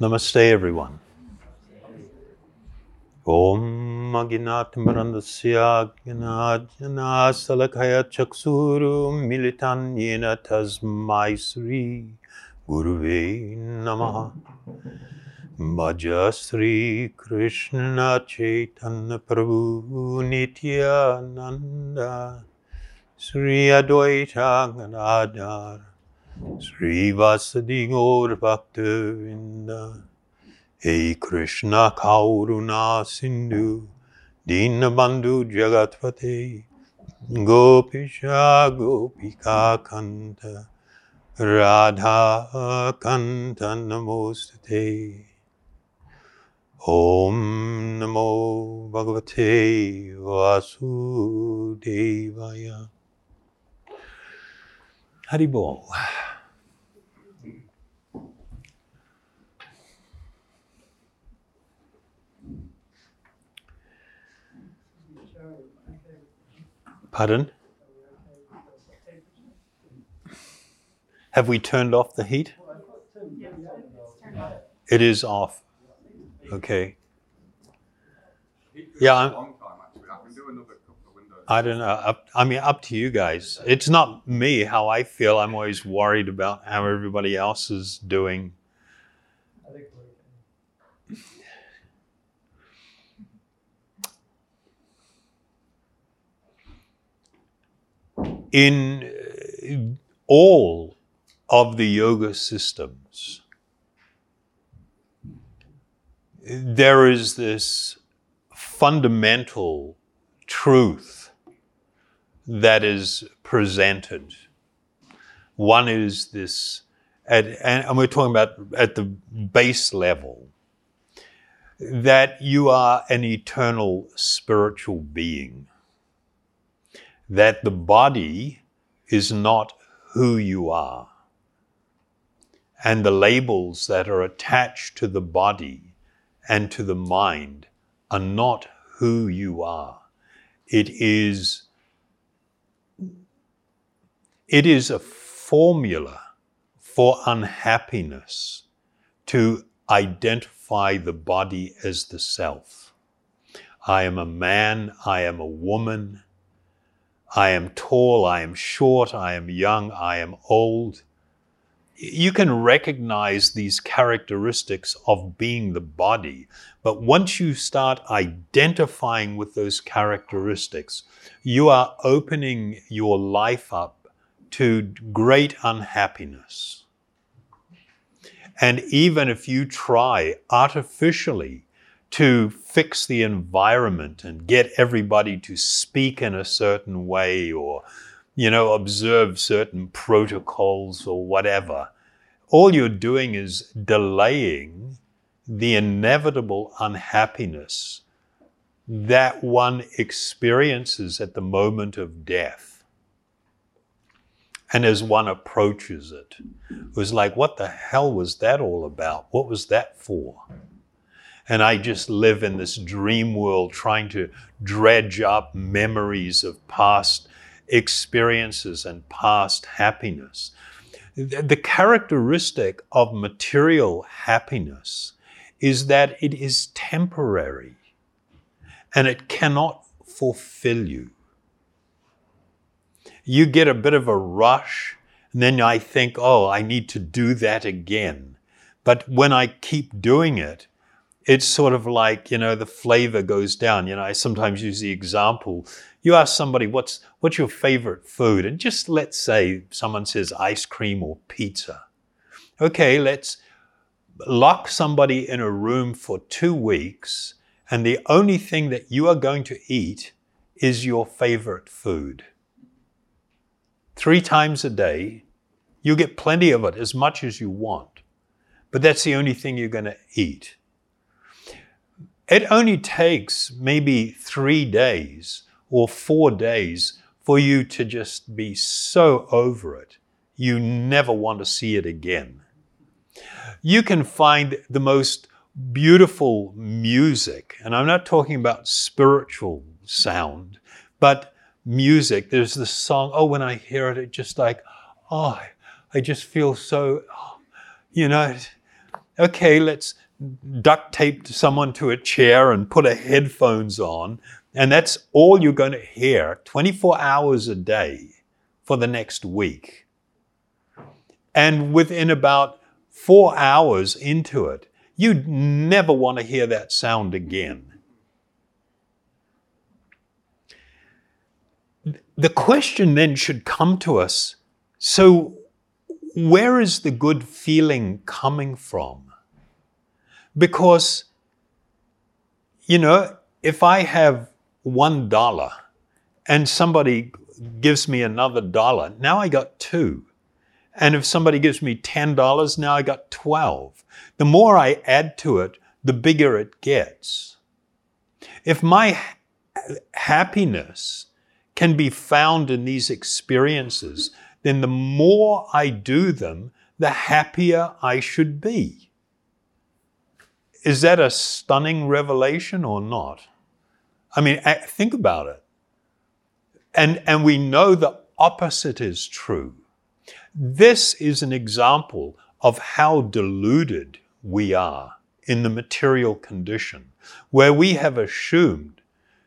Namaste, everyone. Om Aginatamrandasya Gnajana Salakaya Chaksuru Militan Yena Tasmai Sri Guruve Namaha Bhaja Sri Krishna Chaitanya Prabhu Nityananda Sri Advaita Gadadhar Shri वासदी गौर भक्त हे कृष्ण खाऊना सिंधु दीन बंधु जगत फते गोपीशा गोपिका कंत राधा कंत नमोस्ते ओम नमो भगवते वासुदेवाय हरिभ Pardon? Have we turned off the heat? It is off. Okay. Yeah, I'm, I don't know. Up, I mean, up to you guys. It's not me how I feel. I'm always worried about how everybody else is doing. In uh, all of the yoga systems, there is this fundamental truth that is presented. One is this, at, and we're talking about at the base level, that you are an eternal spiritual being, that the body is not who you are, and the labels that are attached to the body and to the mind are not who you are. It is, it is a formula for unhappiness to identify the body as the self. I am a man, I am a woman, I am tall, I am short, I am young, I am old you can recognize these characteristics of being the body, but once you start identifying with those characteristics, you are opening your life up to great unhappiness. And even if you try artificially to fix the environment and get everybody to speak in a certain way or you know, observe certain protocols or whatever. All you're doing is delaying the inevitable unhappiness that one experiences at the moment of death. And as one approaches it, it was like, what the hell was that all about? What was that for? And I just live in this dream world trying to dredge up memories of past experiences and past happiness. The characteristic of material happiness is that it is temporary and it cannot fulfill you. You get a bit of a rush, and then I think, oh, I need to do that again. But when I keep doing it, it's sort of like, you know, the flavor goes down. You know, I sometimes use the example you ask somebody, what's, what's your favorite food? And just let's say someone says ice cream or pizza. Okay, let's lock somebody in a room for two weeks, and the only thing that you are going to eat is your favorite food. Three times a day, you get plenty of it, as much as you want, but that's the only thing you're going to eat. It only takes maybe three days or four days for you to just be so over it, you never want to see it again. You can find the most beautiful music, and I'm not talking about spiritual sound, but music. There's this song, oh, when I hear it, it just like, oh, I just feel so, you know, okay, let's duct tape someone to a chair and put a headphones on, and that's all you're going to hear 24 hours a day for the next week. And within about four hours into it, you'd never want to hear that sound again. The question then should come to us so, where is the good feeling coming from? Because, you know, if I have one dollar and somebody gives me another dollar, now I got two. And if somebody gives me $10, now I got 12. The more I add to it, the bigger it gets. If my happiness can be found in these experiences, then the more I do them, the happier I should be. Is that a stunning revelation or not? I mean, think about it. And, and we know the opposite is true. This is an example of how deluded we are in the material condition, where we have assumed,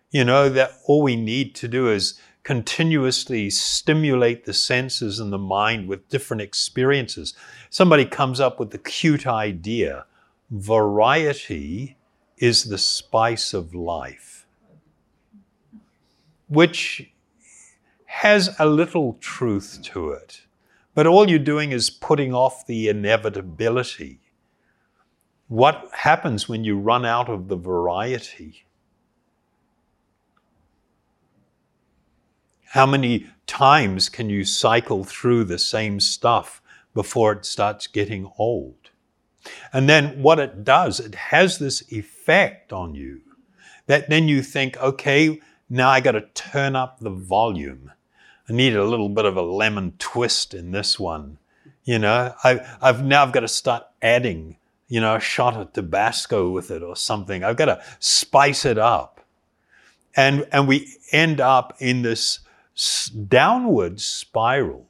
you know, that all we need to do is continuously stimulate the senses and the mind with different experiences. Somebody comes up with the cute idea variety is the spice of life, which has a little truth to it. But all you're doing is putting off the inevitability. What happens when you run out of the variety? How many times can you cycle through the same stuff before it starts getting old? And then what it does, it has this effect on you that then you think, okay, now I got to turn up the volume. I need a little bit of a lemon twist in this one. You know, I, I've now I've got to start adding, you know, a shot of Tabasco with it or something. I've got to spice it up. And, and we end up in this downward spiral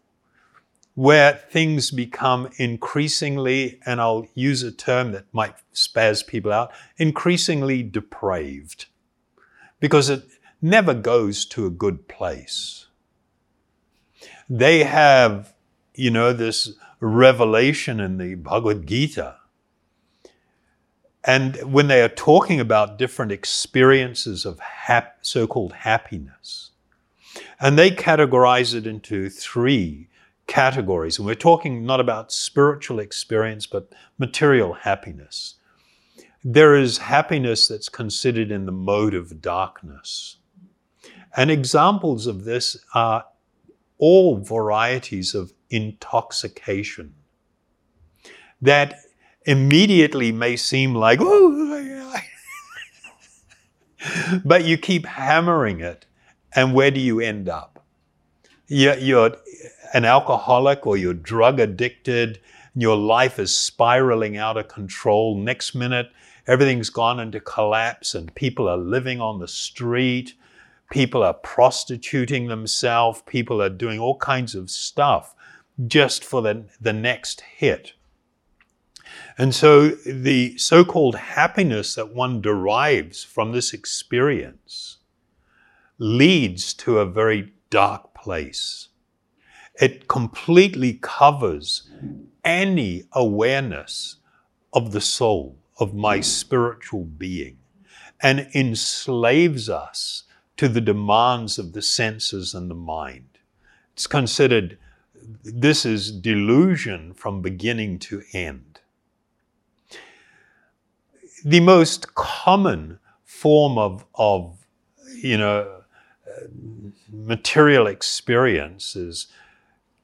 where things become increasingly, and I'll use a term that might spaz people out, increasingly depraved. Because it never goes to a good place. They have, you know, this revelation in the Bhagavad Gita. And when they are talking about different experiences of hap- so called happiness, and they categorize it into three categories. And we're talking not about spiritual experience, but material happiness. There is happiness that's considered in the mode of darkness. And examples of this are all varieties of intoxication that immediately may seem like, but you keep hammering it and where do you end up? You're, you're an alcoholic or you're drug addicted, your life is spiraling out of control. Next minute, everything's gone into collapse and people are living on the street. People are prostituting themselves. People are doing all kinds of stuff just for the, the next hit. And so the so called happiness that one derives from this experience leads to a very dark place. It completely covers any awareness of the soul, of my spiritual being, and enslaves us to the demands of the senses and the mind. It's considered this is delusion from beginning to end. The most common form of, of you know, material experience is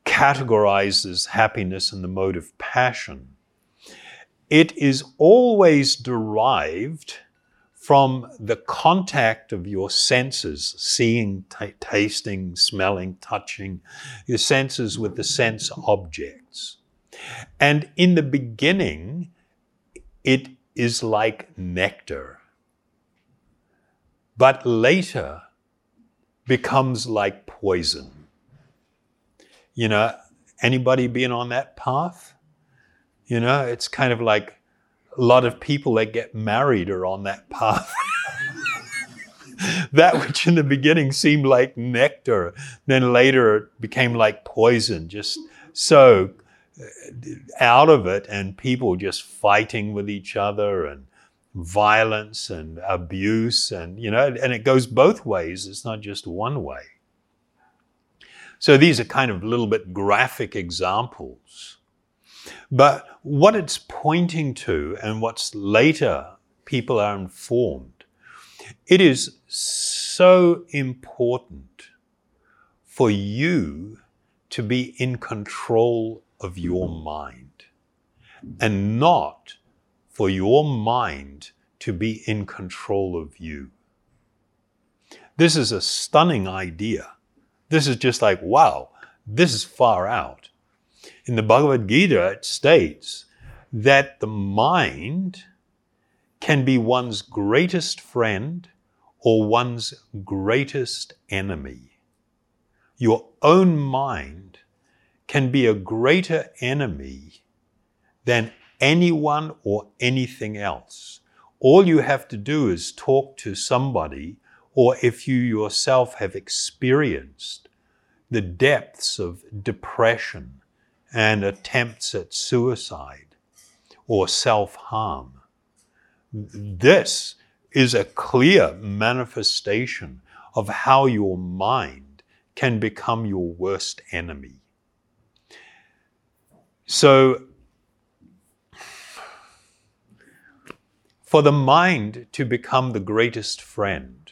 categorized happiness in the mode of passion, it is always derived from the contact of your senses, seeing, t- tasting, smelling, touching, your senses with the sense objects. And in the beginning, it is like nectar. But later, becomes like poison. You know, anybody being on that path? You know, it's kind of like a lot of people that get married are on that path. that which in the beginning seemed like nectar, then later it became like poison, just so uh, out of it, and people just fighting with each other and violence and abuse, and you know, and it goes both ways. It's not just one way. So these are kind of little bit graphic examples. But what it's pointing to, and what's later people are informed, it is so important for you to be in control of your mind and not for your mind to be in control of you. This is a stunning idea. This is just like, wow, this is far out. In the Bhagavad Gita, it states that the mind can be one's greatest friend or one's greatest enemy. Your own mind can be a greater enemy than anyone or anything else. All you have to do is talk to somebody or if you yourself have experienced the depths of depression and attempts at suicide or self harm. This is a clear manifestation of how your mind can become your worst enemy. So, for the mind to become the greatest friend,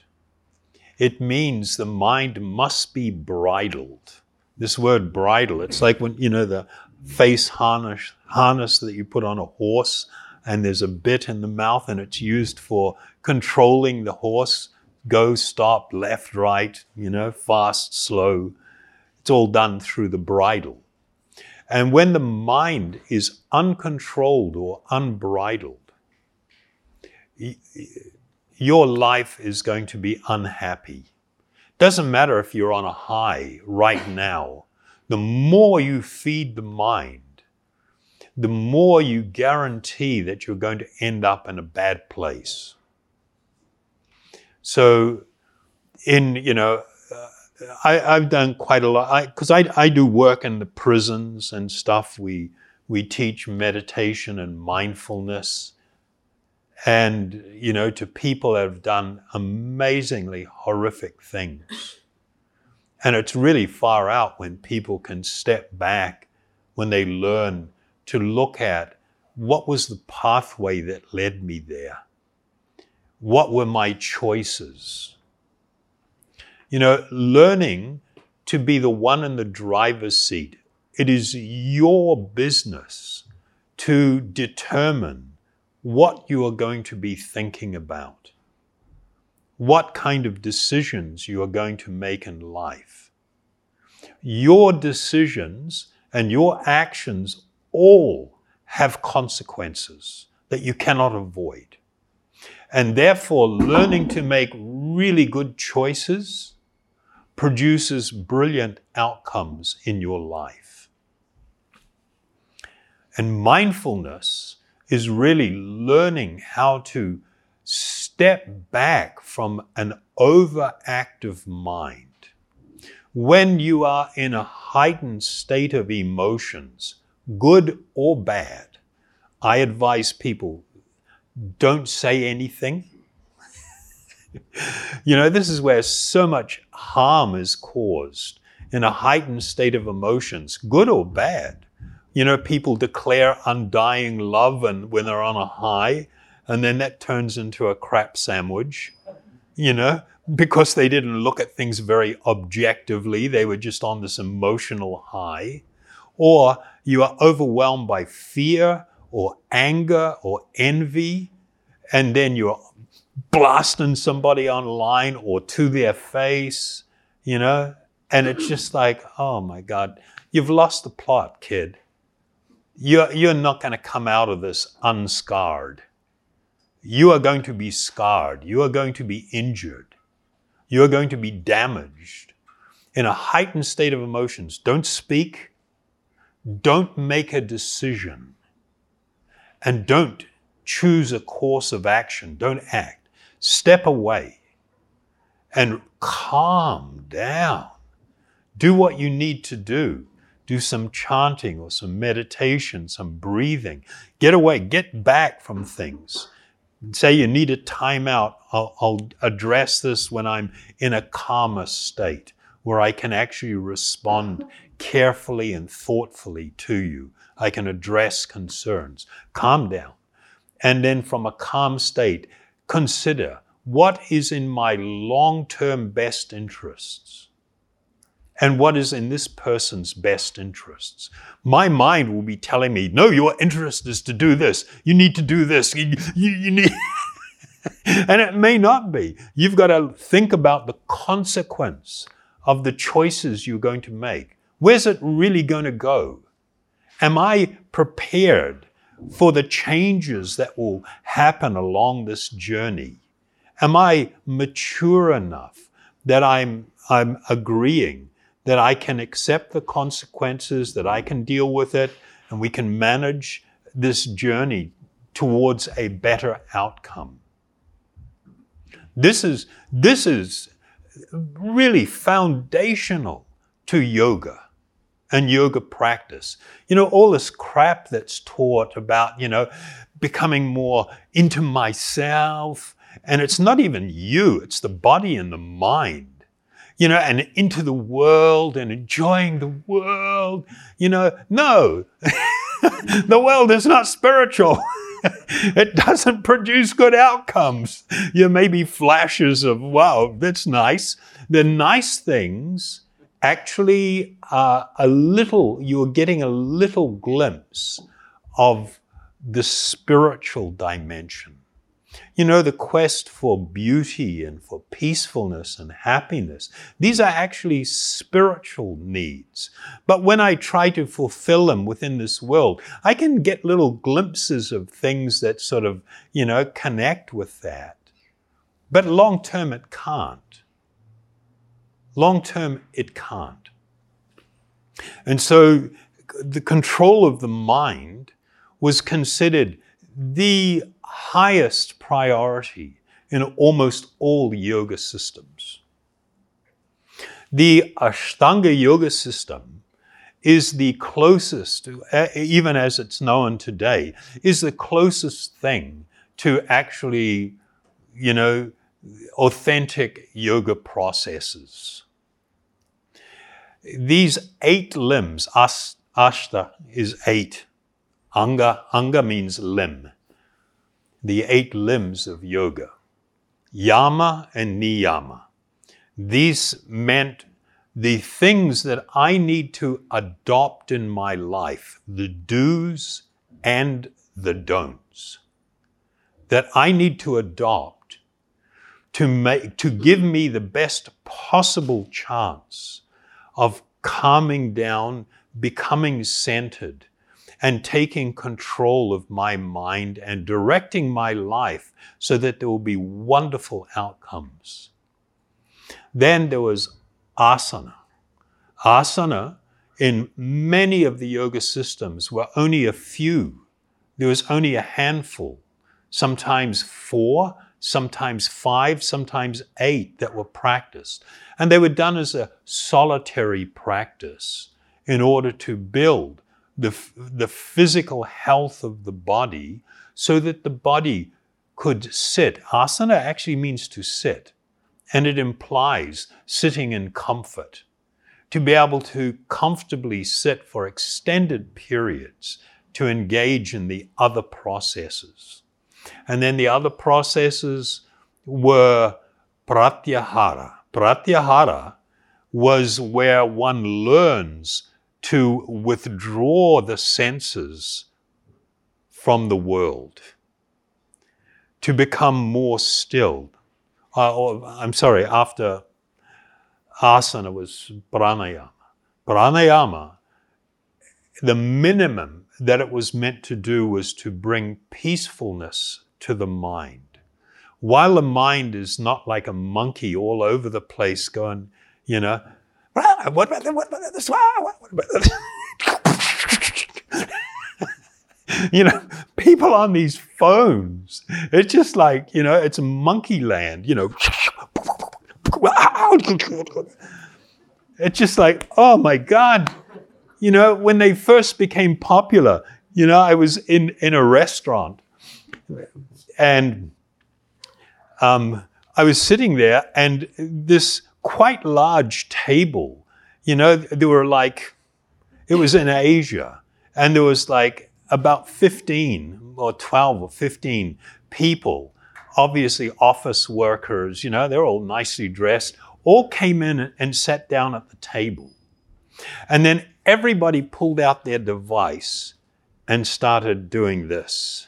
it means the mind must be bridled. This word bridle, it's like when, you know, the face harness, harness that you put on a horse and there's a bit in the mouth and it's used for controlling the horse go, stop, left, right, you know, fast, slow. It's all done through the bridle. And when the mind is uncontrolled or unbridled, your life is going to be unhappy. Doesn't matter if you're on a high right now. The more you feed the mind, the more you guarantee that you're going to end up in a bad place. So, in, you know, uh, I, have done quite a lot, because I, I, I do work in the prisons and stuff. We, we teach meditation and mindfulness and you know to people that have done amazingly horrific things. And it's really far out when people can step back when they learn to look at what was the pathway that led me there? What were my choices? You know learning to be the one in the driver's seat it is your business to determine what you are going to be thinking about, what kind of decisions you are going to make in life. Your decisions and your actions all have consequences that you cannot avoid. And therefore, learning to make really good choices produces brilliant outcomes in your life. And mindfulness is really learning how to step back from an overactive mind. When you are in a heightened state of emotions, good or bad, I advise people don't say anything. you know, this is where so much harm is caused in a heightened state of emotions, good or bad. You know, people declare undying love and when they're on a high, and then that turns into a crap sandwich, you know, because they didn't look at things very objectively. They were just on this emotional high. Or you are overwhelmed by fear or anger or envy, and then you're blasting somebody online or to their face, you know, and it's just like, oh my God, you've lost the plot, kid you're, you're not going to come out of this unscarred. You are going to be scarred. You are going to be injured. You are going to be damaged in a heightened state of emotions. Don't speak. Don't make a decision. And don't choose a course of action. Don't act. Step away and calm down. Do what you need to do. Do some chanting or some meditation, some breathing. Get away, get back from things. Say you need a timeout. I'll, I'll address this when I'm in a calmer state where I can actually respond carefully and thoughtfully to you. I can address concerns. Calm down. And then from a calm state, consider what is in my long term best interests and what is in this person's best interests. My mind will be telling me, no, your interest is to do this. You need to do this. You, you, you need. and it may not be. You've got to think about the consequence of the choices you're going to make. Where's it really going to go? Am I prepared for the changes that will happen along this journey? Am I mature enough that I'm, I'm agreeing that I can accept the consequences, that I can deal with it, and we can manage this journey towards a better outcome? This is, this is really foundational to yoga and yoga practice. You know, all this crap that's taught about, you know, becoming more into myself. And it's not even you, it's the body and the mind. You know, and into the world and enjoying the world. You know, no, the world is not spiritual. it doesn't produce good outcomes. You may be flashes of, wow, that's nice. The nice things actually are a little, you're getting a little glimpse of the spiritual dimension. You know, the quest for beauty and for peacefulness and happiness, these are actually spiritual needs. But when I try to fulfill them within this world, I can get little glimpses of things that sort of, you know, connect with that. But long term, it can't. Long term, it can't. And so the control of the mind was considered the highest priority in almost all yoga systems. The Ashtanga yoga system is the closest, even as it's known today, is the closest thing to actually, you know, authentic yoga processes. These eight limbs, ashta is eight. Anga, anga means limb. The eight limbs of yoga. Yama and niyama. These meant the things that I need to adopt in my life, the do's and the don'ts, that I need to adopt to make, to give me the best possible chance of calming down, becoming centered, and taking control of my mind and directing my life so that there will be wonderful outcomes. Then there was asana. Asana, in many of the yoga systems, were only a few. There was only a handful, sometimes four, sometimes five, sometimes eight that were practiced. And they were done as a solitary practice in order to build the, the physical health of the body so that the body could sit. Asana actually means to sit, and it implies sitting in comfort. To be able to comfortably sit for extended periods to engage in the other processes. And then the other processes were pratyahara. Pratyahara was where one learns to withdraw the senses from the world, to become more still. Uh, or, I'm sorry, after asana was pranayama. Pranayama, the minimum that it was meant to do was to bring peacefulness to the mind. While the mind is not like a monkey all over the place going, you know, what about, what about this? What about this? you know, people on these phones. It's just like, you know, it's monkey land, you know. It's just like, oh my God. You know, when they first became popular, you know, I was in, in a restaurant and um, I was sitting there and this quite large table, you know, there were like, it was in Asia and there was like about 15 or 12 or 15 people, obviously office workers, you know, they're all nicely dressed, all came in and sat down at the table. And then everybody pulled out their device and started doing this.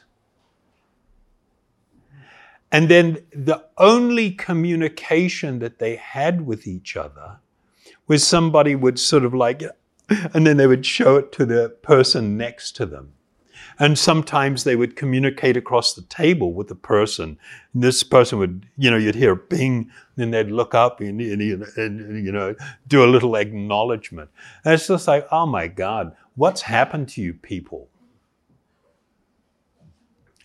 And then the only communication that they had with each other was somebody would sort of like, and then they would show it to the person next to them. And sometimes they would communicate across the table with the person. And this person would, you know, you'd hear a ping, then they'd look up and, and, and, you know, do a little acknowledgement. And it's just like, oh my God, what's happened to you people?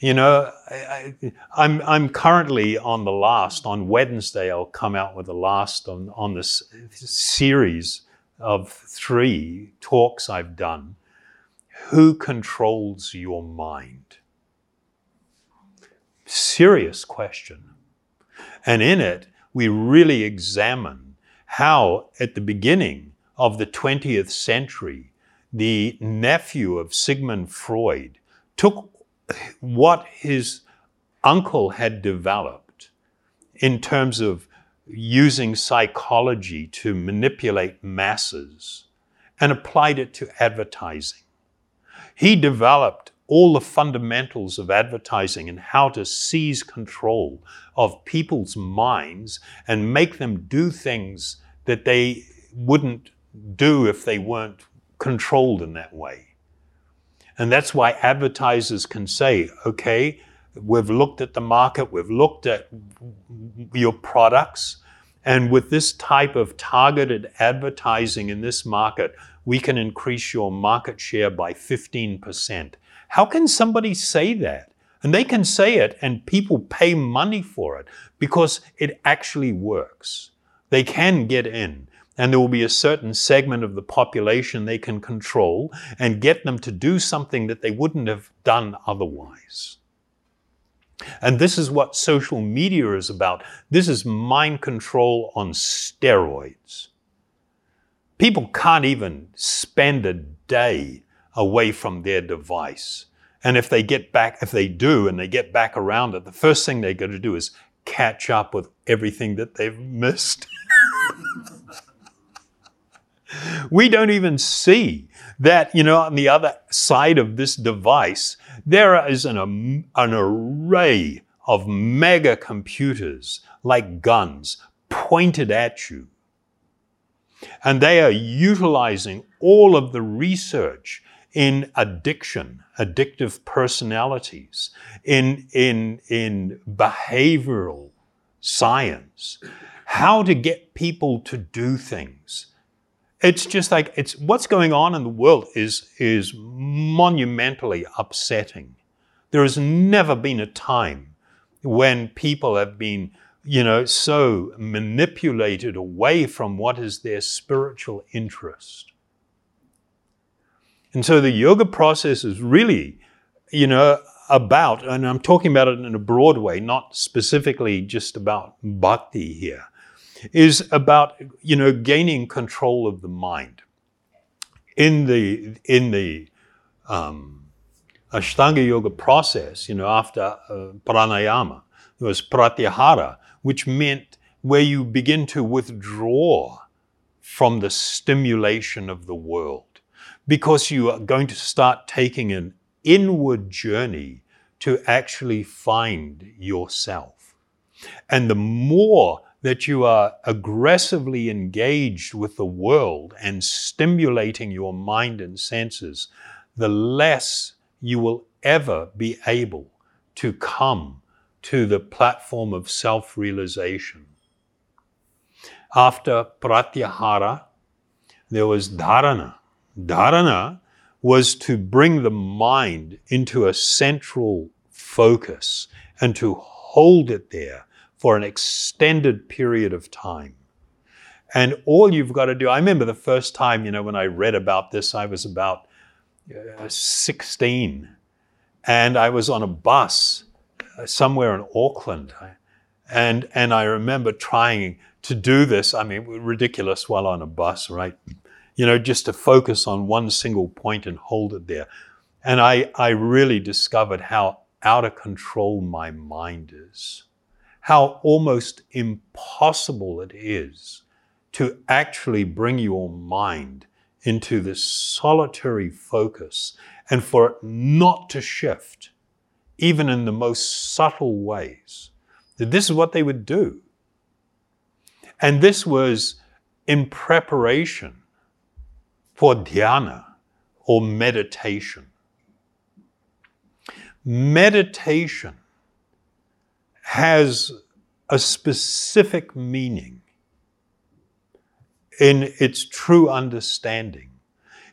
You know, I, am I'm, I'm currently on the last. On Wednesday, I'll come out with the last on, on this series of three talks I've done. Who controls your mind? Serious question. And in it, we really examine how, at the beginning of the 20th century, the nephew of Sigmund Freud took what his uncle had developed in terms of using psychology to manipulate masses and applied it to advertising. He developed all the fundamentals of advertising and how to seize control of people's minds and make them do things that they wouldn't do if they weren't controlled in that way. And that's why advertisers can say, okay, we've looked at the market, we've looked at your products, and with this type of targeted advertising in this market, we can increase your market share by 15%. How can somebody say that? And they can say it, and people pay money for it because it actually works. They can get in and there will be a certain segment of the population they can control and get them to do something that they wouldn't have done otherwise. And this is what social media is about. This is mind control on steroids. People can't even spend a day away from their device. And if they get back, if they do and they get back around it, the first thing they're going to do is catch up with everything that they've missed. We don't even see that, you know, on the other side of this device, there is an, um, an array of mega computers like guns pointed at you. And they are utilizing all of the research in addiction, addictive personalities, in, in, in behavioral science, how to get people to do things it's just like it's what's going on in the world is is monumentally upsetting. There has never been a time when people have been, you know, so manipulated away from what is their spiritual interest. And so the yoga process is really, you know, about, and I'm talking about it in a broad way, not specifically just about bhakti here is about you know gaining control of the mind. In the in the um, Ashtanga yoga process, you know, after uh, pranayama, there was pratyahara, which meant where you begin to withdraw from the stimulation of the world, because you are going to start taking an inward journey to actually find yourself. And the more that you are aggressively engaged with the world and stimulating your mind and senses, the less you will ever be able to come to the platform of self realization. After pratyahara, there was dharana. Dharana was to bring the mind into a central focus and to hold it there for an extended period of time. And all you've got to do, I remember the first time, you know, when I read about this, I was about uh, 16 and I was on a bus uh, somewhere in Auckland. And, and I remember trying to do this. I mean, ridiculous while on a bus, right? You know, just to focus on one single point and hold it there. And I, I really discovered how out of control my mind is, how almost impossible it is to actually bring your mind into this solitary focus and for it not to shift, even in the most subtle ways. This is what they would do. And this was in preparation for dhyana or meditation. Meditation has a specific meaning in its true understanding.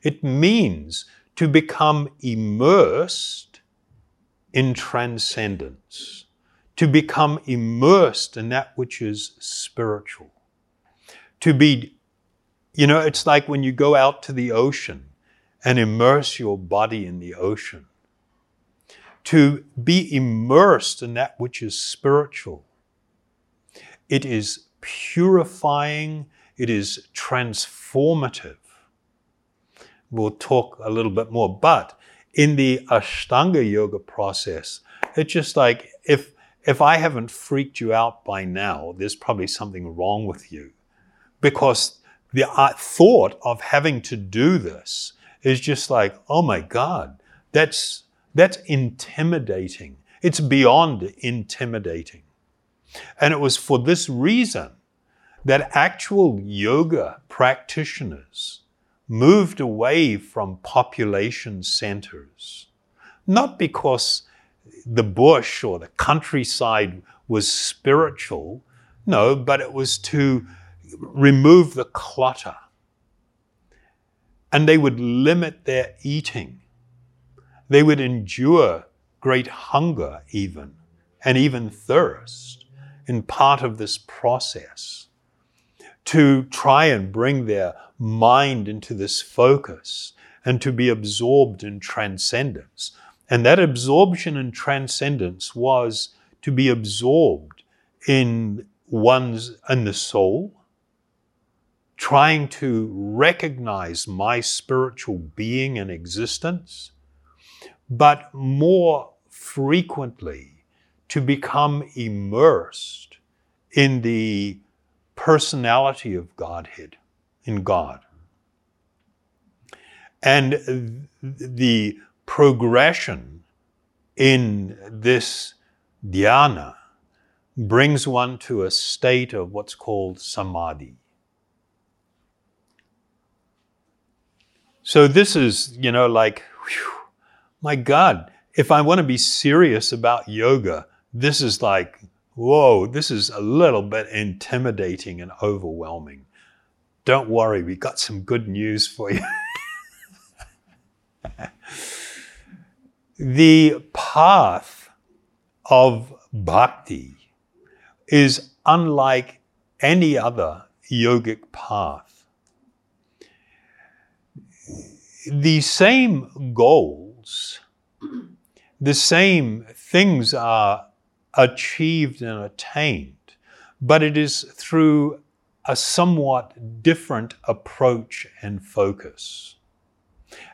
It means to become immersed in transcendence, to become immersed in that which is spiritual, to be, you know, it's like when you go out to the ocean and immerse your body in the ocean. To be immersed in that which is spiritual. It is purifying it is transformative. We'll talk a little bit more, but in the Ashtanga yoga process, it's just like if if I haven't freaked you out by now, there's probably something wrong with you. Because the uh, thought of having to do this is just like, oh my God, that's, that's intimidating. It's beyond intimidating. And it was for this reason that actual yoga practitioners moved away from population centers, not because the bush or the countryside was spiritual, no, but it was to remove the clutter. And they would limit their eating. They would endure great hunger, even, and even thirst in part of this process to try and bring their mind into this focus and to be absorbed in transcendence. And that absorption in transcendence was to be absorbed in one's in the soul, trying to recognize my spiritual being and existence, but more frequently to become immersed in the personality of Godhead in God. And the progression in this dhyana brings one to a state of what's called samadhi. So this is, you know, like, whew, my God, if I want to be serious about yoga, this is like whoa, this is a little bit intimidating and overwhelming. Don't worry, we got some good news for you. the path of bhakti is unlike any other yogic path. The same the same things are achieved and attained, but it is through a somewhat different approach and focus.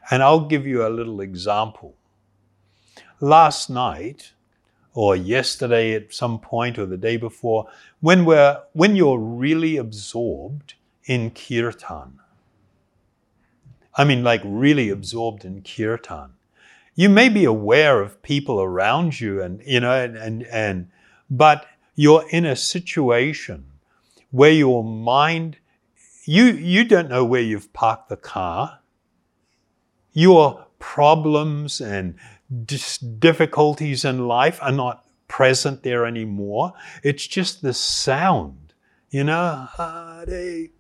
And I'll give you a little example. Last night, or yesterday at some point, or the day before, when, we're, when you're really absorbed in kirtan, I mean, like really absorbed in kirtan, you may be aware of people around you and you know and and, and but you're in a situation where your mind you you don't know where you've parked the car your problems and dis- difficulties in life are not present there anymore it's just the sound you know,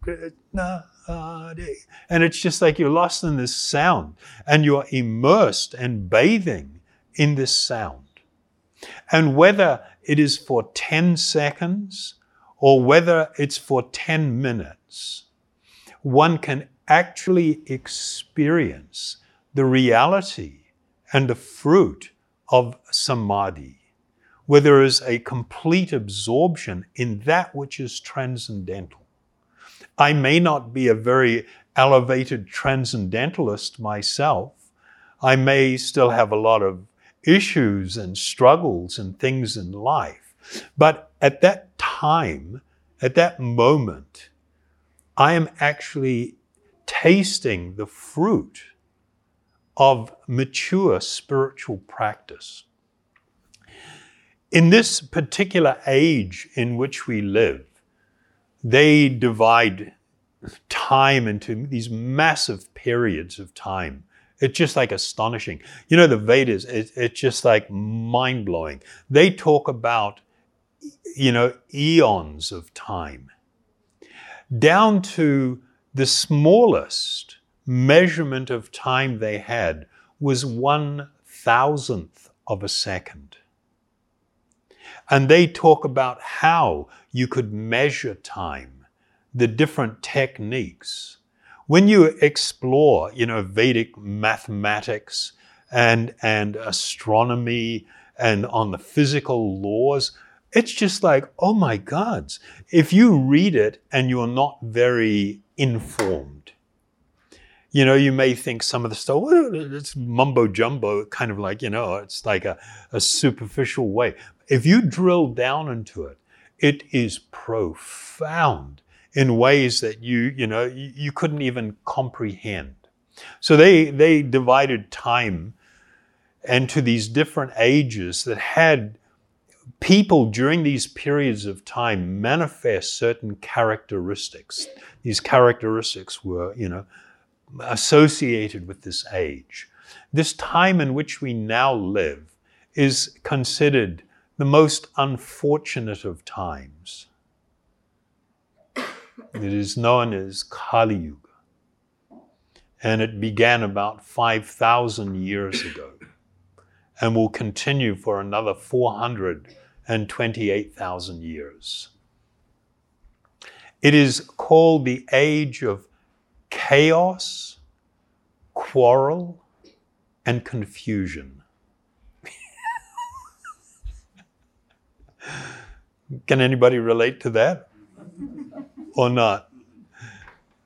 Krishna. And it's just like you're lost in this sound and you're immersed and bathing in this sound. And whether it is for 10 seconds or whether it's for 10 minutes, one can actually experience the reality and the fruit of samadhi, where there is a complete absorption in that which is transcendental. I may not be a very elevated transcendentalist myself. I may still have a lot of issues and struggles and things in life. But at that time, at that moment, I am actually tasting the fruit of mature spiritual practice. In this particular age in which we live, they divide time into these massive periods of time. It's just like astonishing. You know, the Vedas, it, it's just like mind blowing. They talk about, you know, eons of time, down to the smallest measurement of time they had was one thousandth of a second. And they talk about how you could measure time, the different techniques. When you explore, you know, Vedic mathematics and, and astronomy and on the physical laws, it's just like, oh my gods. If you read it and you're not very informed, you know, you may think some of the stuff, well, it's mumbo jumbo, kind of like, you know, it's like a, a superficial way. If you drill down into it, it is profound in ways that you, you know, you, couldn't even comprehend. So they, they divided time into these different ages that had people during these periods of time manifest certain characteristics. These characteristics were, you know, associated with this age. This time in which we now live is considered the most unfortunate of times. It is known as Kali Yuga. And it began about 5,000 years ago and will continue for another 428,000 years. It is called the age of chaos, quarrel, and confusion. Can anybody relate to that? or not?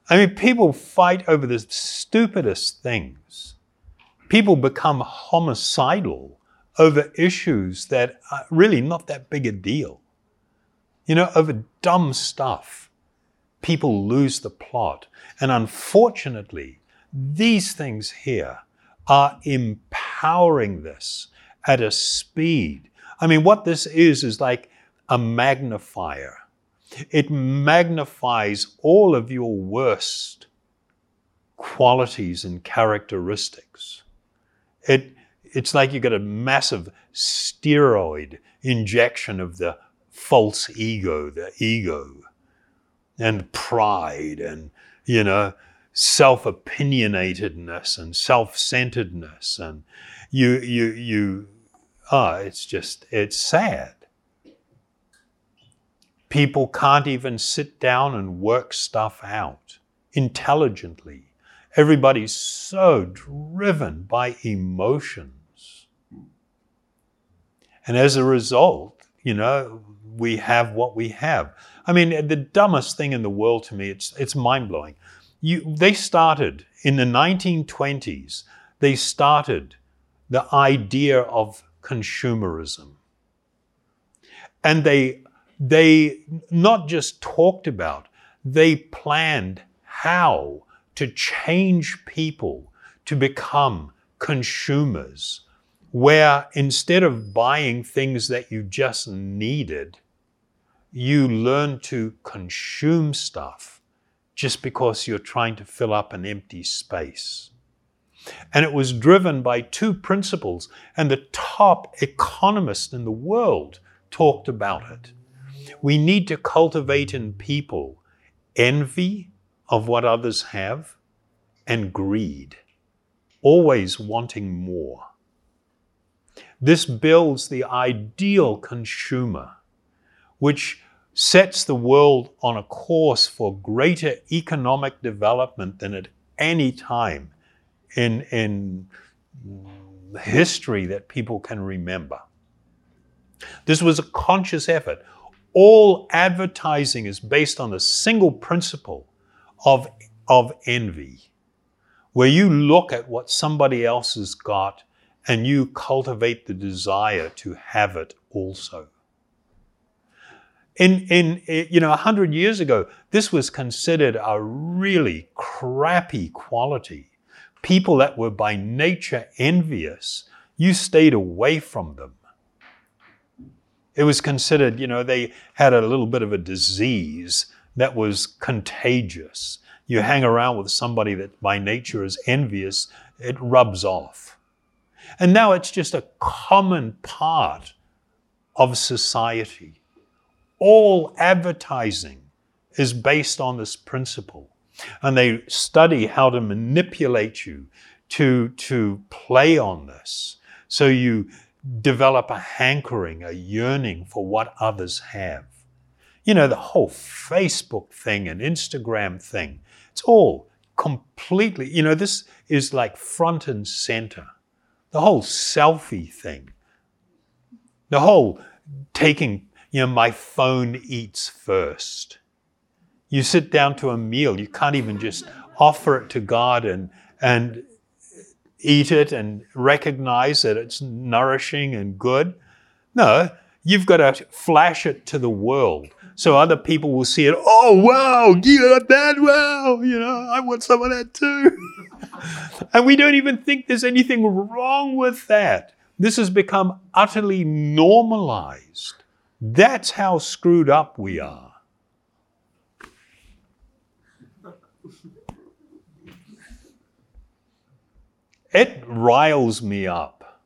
I mean, people fight over the stupidest things. People become homicidal over issues that are really not that big a deal. You know, over dumb stuff people lose the plot. And unfortunately, these things here are empowering this at a speed. I mean, what this is, is like a magnifier. It magnifies all of your worst qualities and characteristics. It, it's like you get a massive steroid injection of the false ego, the ego and pride and, you know, self opinionatedness and self centeredness. And you, you, you, oh, it's just, it's sad. People can't even sit down and work stuff out intelligently. Everybody's so driven by emotions. And as a result, you know, we have what we have. I mean, the dumbest thing in the world to me, it's, it's mind blowing. You, they started in the 1920s, they started the idea of consumerism. And they, they not just talked about, they planned how to change people to become consumers, where instead of buying things that you just needed, you learn to consume stuff just because you're trying to fill up an empty space. And it was driven by two principles, and the top economist in the world talked about it. We need to cultivate in people envy of what others have and greed, always wanting more. This builds the ideal consumer, which sets the world on a course for greater economic development than at any time in, in history that people can remember. This was a conscious effort. All advertising is based on the single principle of, of envy, where you look at what somebody else has got and you cultivate the desire to have it also. In, in eh, you know, a hundred years ago, this was considered a really crappy quality. People that were by nature envious, you stayed away from them. It was considered, you know, they had a little bit of a disease that was contagious. You hang around with somebody that by nature is envious, it rubs off. And now it's just a common part of society. All advertising is based on this principle. And they study how to manipulate you to, to play on this. So you develop a hankering, a yearning for what others have. You know, the whole Facebook thing and Instagram thing, it's all completely, you know, this is like front and center. The whole selfie thing, the whole taking, you know, my phone eats first. You sit down to a meal, you can't even just offer it to God and, and eat it and recognize that it's nourishing and good. No, you've got to flash it to the world so other people will see it. Oh, wow, you got that? Wow, you know, I want some of that too. and we don't even think there's anything wrong with that. This has become utterly normalized. That's how screwed up we are. It riles me up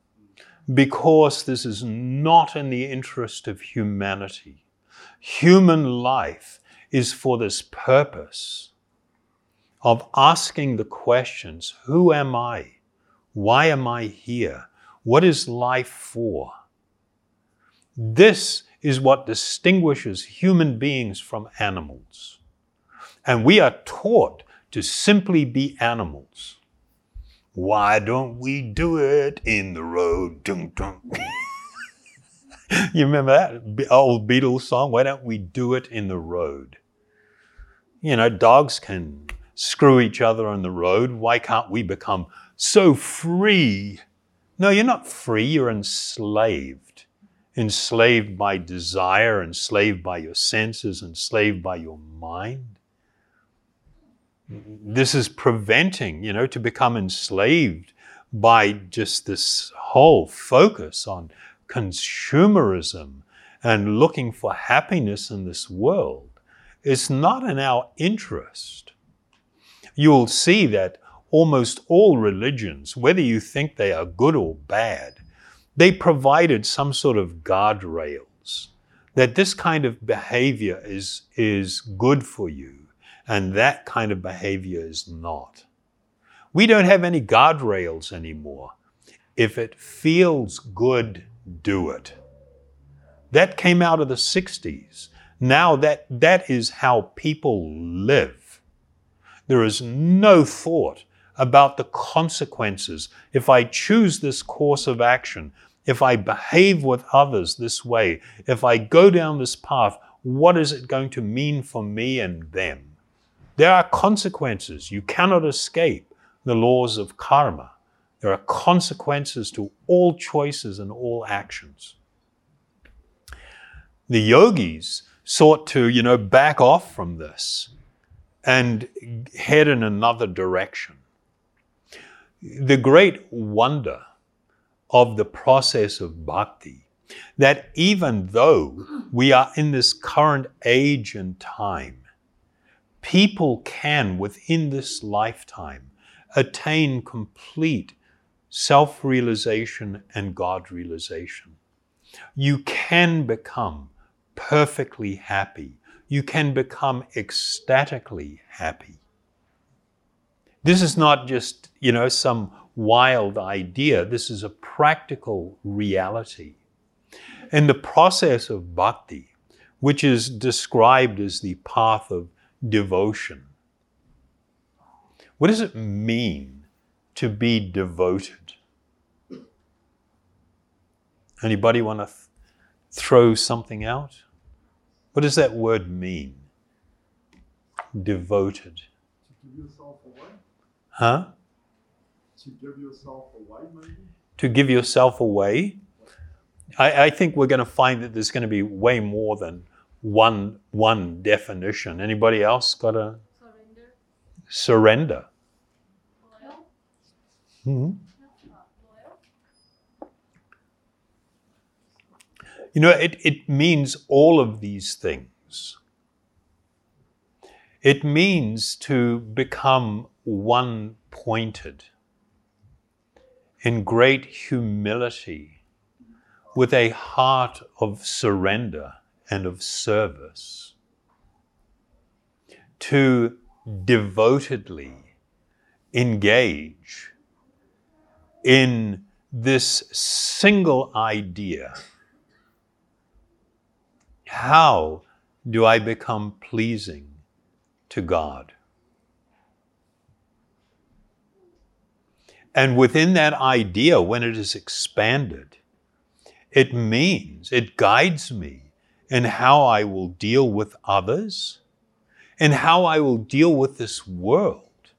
because this is not in the interest of humanity. Human life is for this purpose of asking the questions Who am I? Why am I here? What is life for? This is what distinguishes human beings from animals. And we are taught to simply be animals. Why don't we do it in the road? You remember that old Beatles song? Why don't we do it in the road? You know, dogs can screw each other on the road. Why can't we become so free? No, you're not free, you're enslaved. Enslaved by desire, enslaved by your senses, enslaved by your mind this is preventing, you know, to become enslaved by just this whole focus on consumerism and looking for happiness in this world. It's not in our interest. You'll see that almost all religions, whether you think they are good or bad, they provided some sort of guardrails that this kind of behavior is, is good for you and that kind of behavior is not. We don't have any guardrails anymore. If it feels good, do it. That came out of the 60s. Now that, that is how people live. There is no thought about the consequences. If I choose this course of action, if I behave with others this way, if I go down this path, what is it going to mean for me and them? There are consequences. You cannot escape the laws of karma. There are consequences to all choices and all actions. The yogis sought to, you know, back off from this and head in another direction. The great wonder of the process of bhakti that even though we are in this current age and time, people can, within this lifetime, attain complete self realization and God realization. You can become perfectly happy. You can become ecstatically happy. This is not just, you know, some wild idea. This is a practical reality. In the process of bhakti, which is described as the path of devotion, what does it mean to be devoted? Anybody want to th- throw something out? What does that word mean? Devoted. To give yourself away? Huh? To give yourself away, maybe? To give yourself away. I, I think we're going to find that there's going to be way more than one one definition. Anybody else got a Surrender. surrender? Loyal. hmm You know, it, it means all of these things. It means to become one pointed in great humility with a heart of surrender and of service. To devotedly engage in this single idea how do I become pleasing to God? And within that idea, when it is expanded, it means, it guides me in how I will deal with others and how I will deal with this world.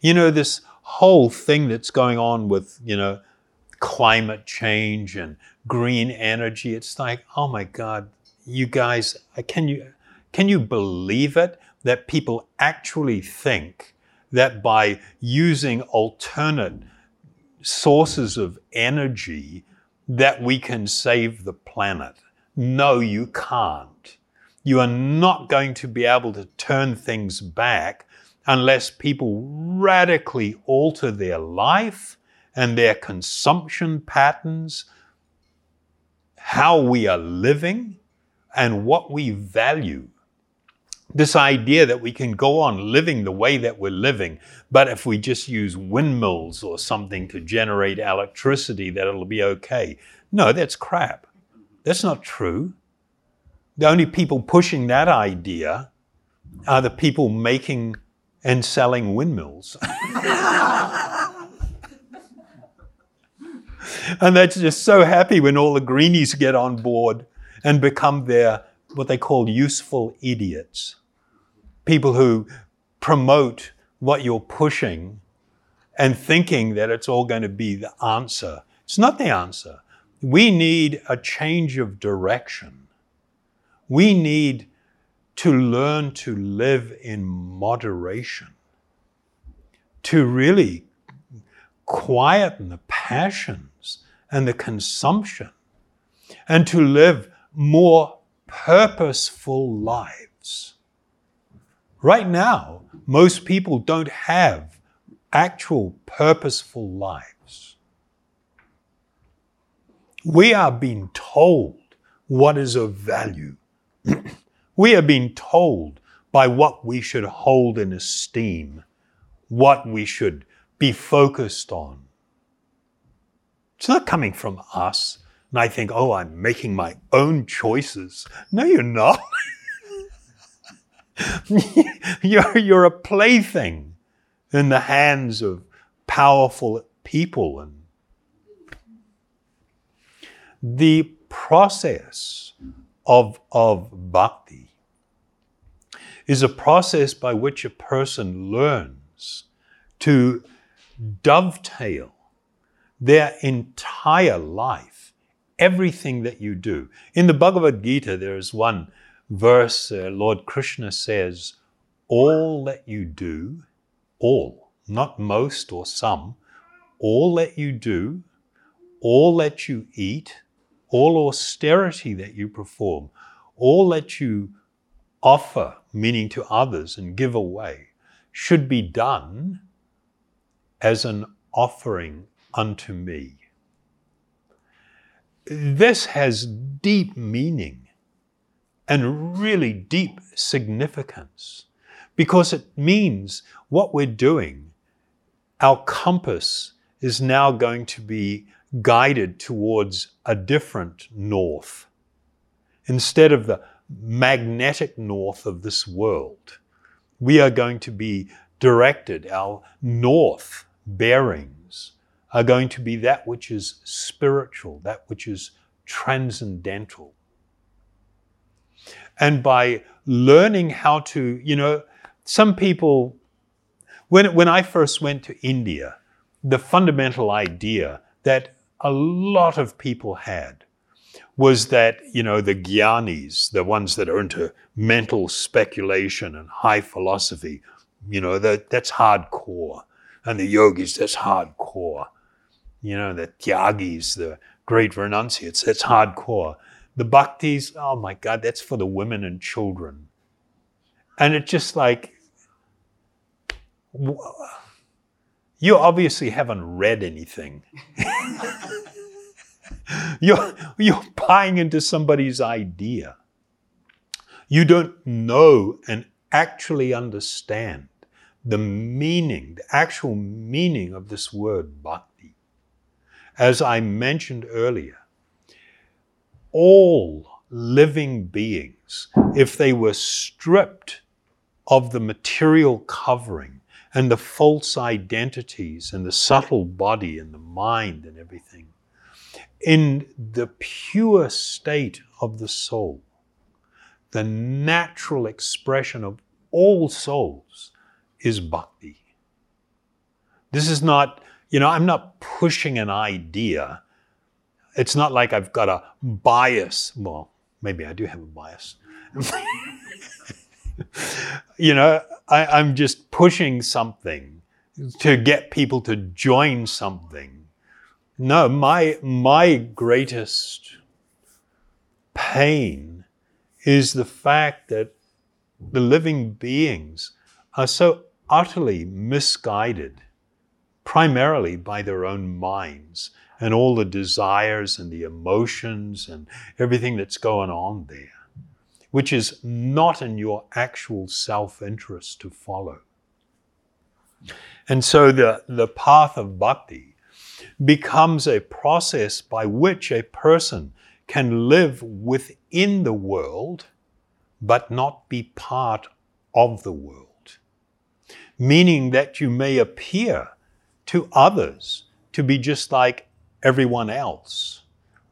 You know, this whole thing that's going on with, you know, climate change and green energy, it's like, oh my God, you guys, uh, can you can you believe it that people actually think that by using alternate sources of energy that we can save the planet? No, you can't. You are not going to be able to turn things back unless people radically alter their life and their consumption patterns, how we are living and what we value. This idea that we can go on living the way that we're living, but if we just use windmills or something to generate electricity, that it'll be okay. No, that's crap. That's not true. The only people pushing that idea are the people making and selling windmills. and they're just so happy when all the greenies get on board and become their what they call useful idiots. People who promote what you're pushing and thinking that it's all going to be the answer. It's not the answer. We need a change of direction. We need to learn to live in moderation, to really quieten the passions and the consumption, and to live more purposeful lives. Right now, most people don't have actual purposeful lives. We are being told what is of value. we are being told by what we should hold in esteem, what we should be focused on. It's not coming from us. And I think, oh, I'm making my own choices. No, you're not. you're, you're a plaything in the hands of powerful people. And the process of, of bhakti is a process by which a person learns to dovetail their entire life, everything that you do. In the Bhagavad Gita, there is one verse, uh, Lord Krishna says, All that you do, all, not most or some, all that you do, all that you eat, all austerity that you perform, all that you offer, meaning to others, and give away, should be done as an offering unto me. This has deep meaning and really deep significance because it means what we're doing, our compass is now going to be guided towards a different north. Instead of the magnetic north of this world, we are going to be directed, our north bearings are going to be that which is spiritual, that which is transcendental. And by learning how to, you know, some people, when, when I first went to India, the fundamental idea that a lot of people had was that, you know, the gyanis, the ones that are into mental speculation and high philosophy, you know, that, that's hardcore. And the yogis, that's hardcore. You know, the tyagis, the great renunciates, that's hardcore. The bhaktis, oh my God, that's for the women and children. And it's just like, you obviously haven't read anything. you're, you're buying into somebody's idea. You don't know and actually understand the meaning, the actual meaning of this word bhakti. As I mentioned earlier, all living beings, if they were stripped of the material covering and the false identities and the subtle body and the mind and everything, in the pure state of the soul, the natural expression of all souls is bhakti. This is not, you know, I'm not pushing an idea. It's not like I've got a bias. Well, maybe I do have a bias. you know, I, I'm just pushing something to get people to join something. No, my, my greatest pain is the fact that the living beings are so utterly misguided, primarily by their own minds and all the desires and the emotions and everything that's going on there, which is not in your actual self interest to follow. And so the, the path of bhakti becomes a process by which a person can live within the world but not be part of the world meaning that you may appear to others to be just like everyone else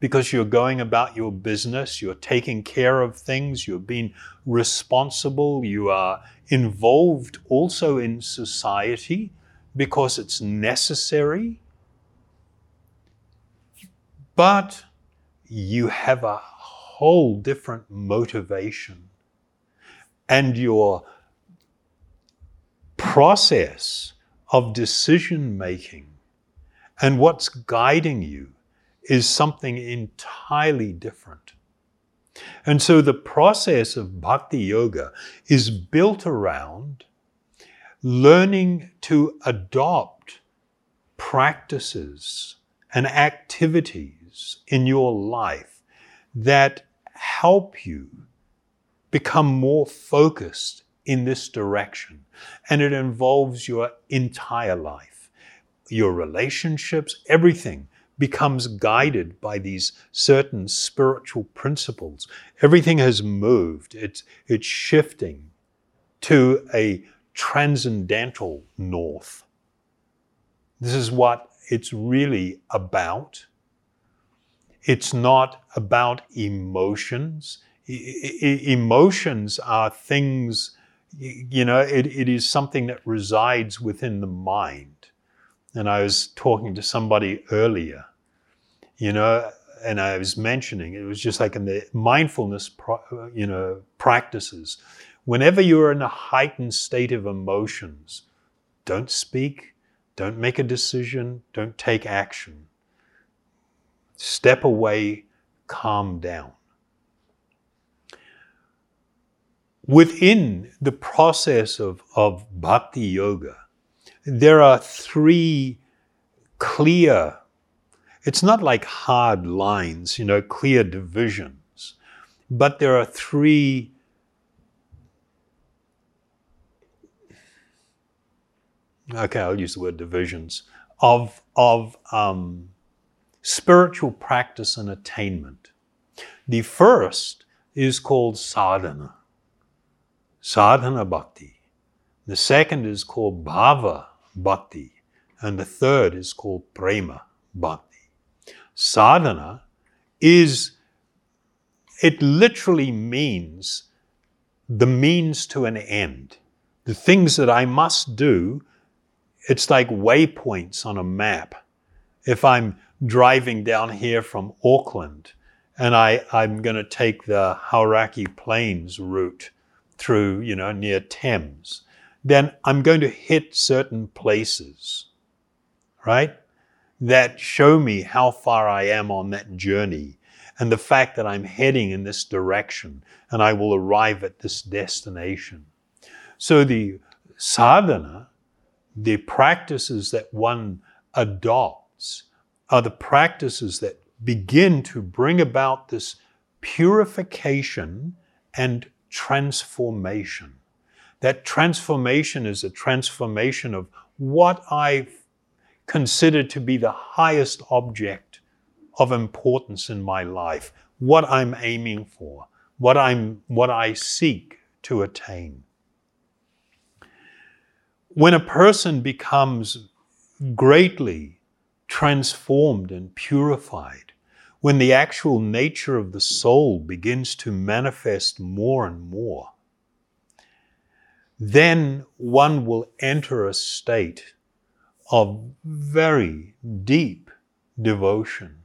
because you're going about your business, you're taking care of things, you're being responsible, you are involved also in society because it's necessary. But you have a whole different motivation. And your process of decision making and what's guiding you is something entirely different. And so the process of bhakti yoga is built around learning to adopt practices and activities in your life that help you become more focused in this direction. And it involves your entire life, your relationships, everything becomes guided by these certain spiritual principles. Everything has moved, it's, it's shifting to a transcendental north. This is what it's really about. It's not about emotions. E- emotions are things you know, it, it is something that resides within the mind. And I was talking to somebody earlier, you know, and I was mentioning it was just like in the mindfulness, you know, practices. Whenever you're in a heightened state of emotions, don't speak, don't make a decision, don't take action. Step away, calm down. within the process of, of bhakti yoga, there are three clear, it's not like hard lines, you know, clear divisions, but there are three okay, I'll use the word divisions of of um, spiritual practice and attainment. The first is called sadhana, sadhana bhakti. The second is called bhava bhakti, and the third is called prema bhakti. Sadhana is it literally means the means to an end. The things that I must do it's like waypoints on a map. If I'm driving down here from Auckland and I, I'm going to take the Hauraki Plains route through, you know, near Thames, then I'm going to hit certain places, right? That show me how far I am on that journey and the fact that I'm heading in this direction and I will arrive at this destination. So the sadhana the practices that one adopts are the practices that begin to bring about this purification and transformation. That transformation is a transformation of what I consider to be the highest object of importance in my life, what I'm aiming for, what, I'm, what I seek to attain. When a person becomes greatly transformed and purified, when the actual nature of the soul begins to manifest more and more, then one will enter a state of very deep devotion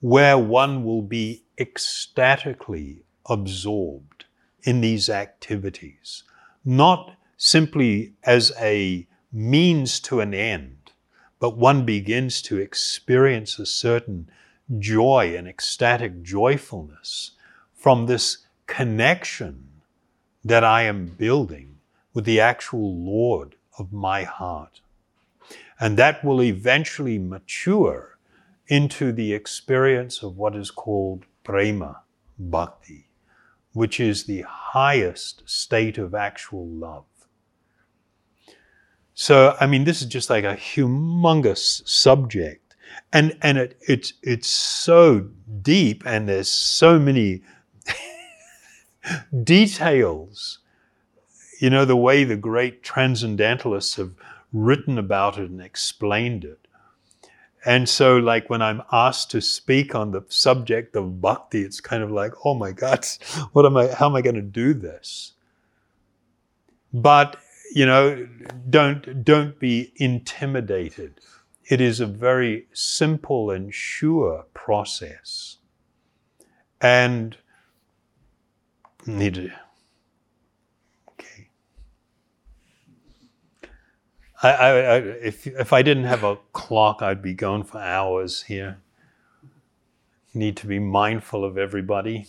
where one will be ecstatically absorbed in these activities, not simply as a means to an end, but one begins to experience a certain joy and ecstatic joyfulness from this connection that I am building with the actual Lord of my heart. And that will eventually mature into the experience of what is called prema bhakti, which is the highest state of actual love. So, I mean, this is just like a humongous subject. And, and it, it's, it's so deep and there's so many details. You know, the way the great transcendentalists have written about it and explained it. And so, like when I'm asked to speak on the subject of bhakti, it's kind of like, oh my God, what am I? How am I going to do this? But you know, don't, don't be intimidated. It is a very simple and sure process. And need to, okay. I, I, I, if, if I didn't have a clock, I'd be going for hours here. Need to be mindful of everybody.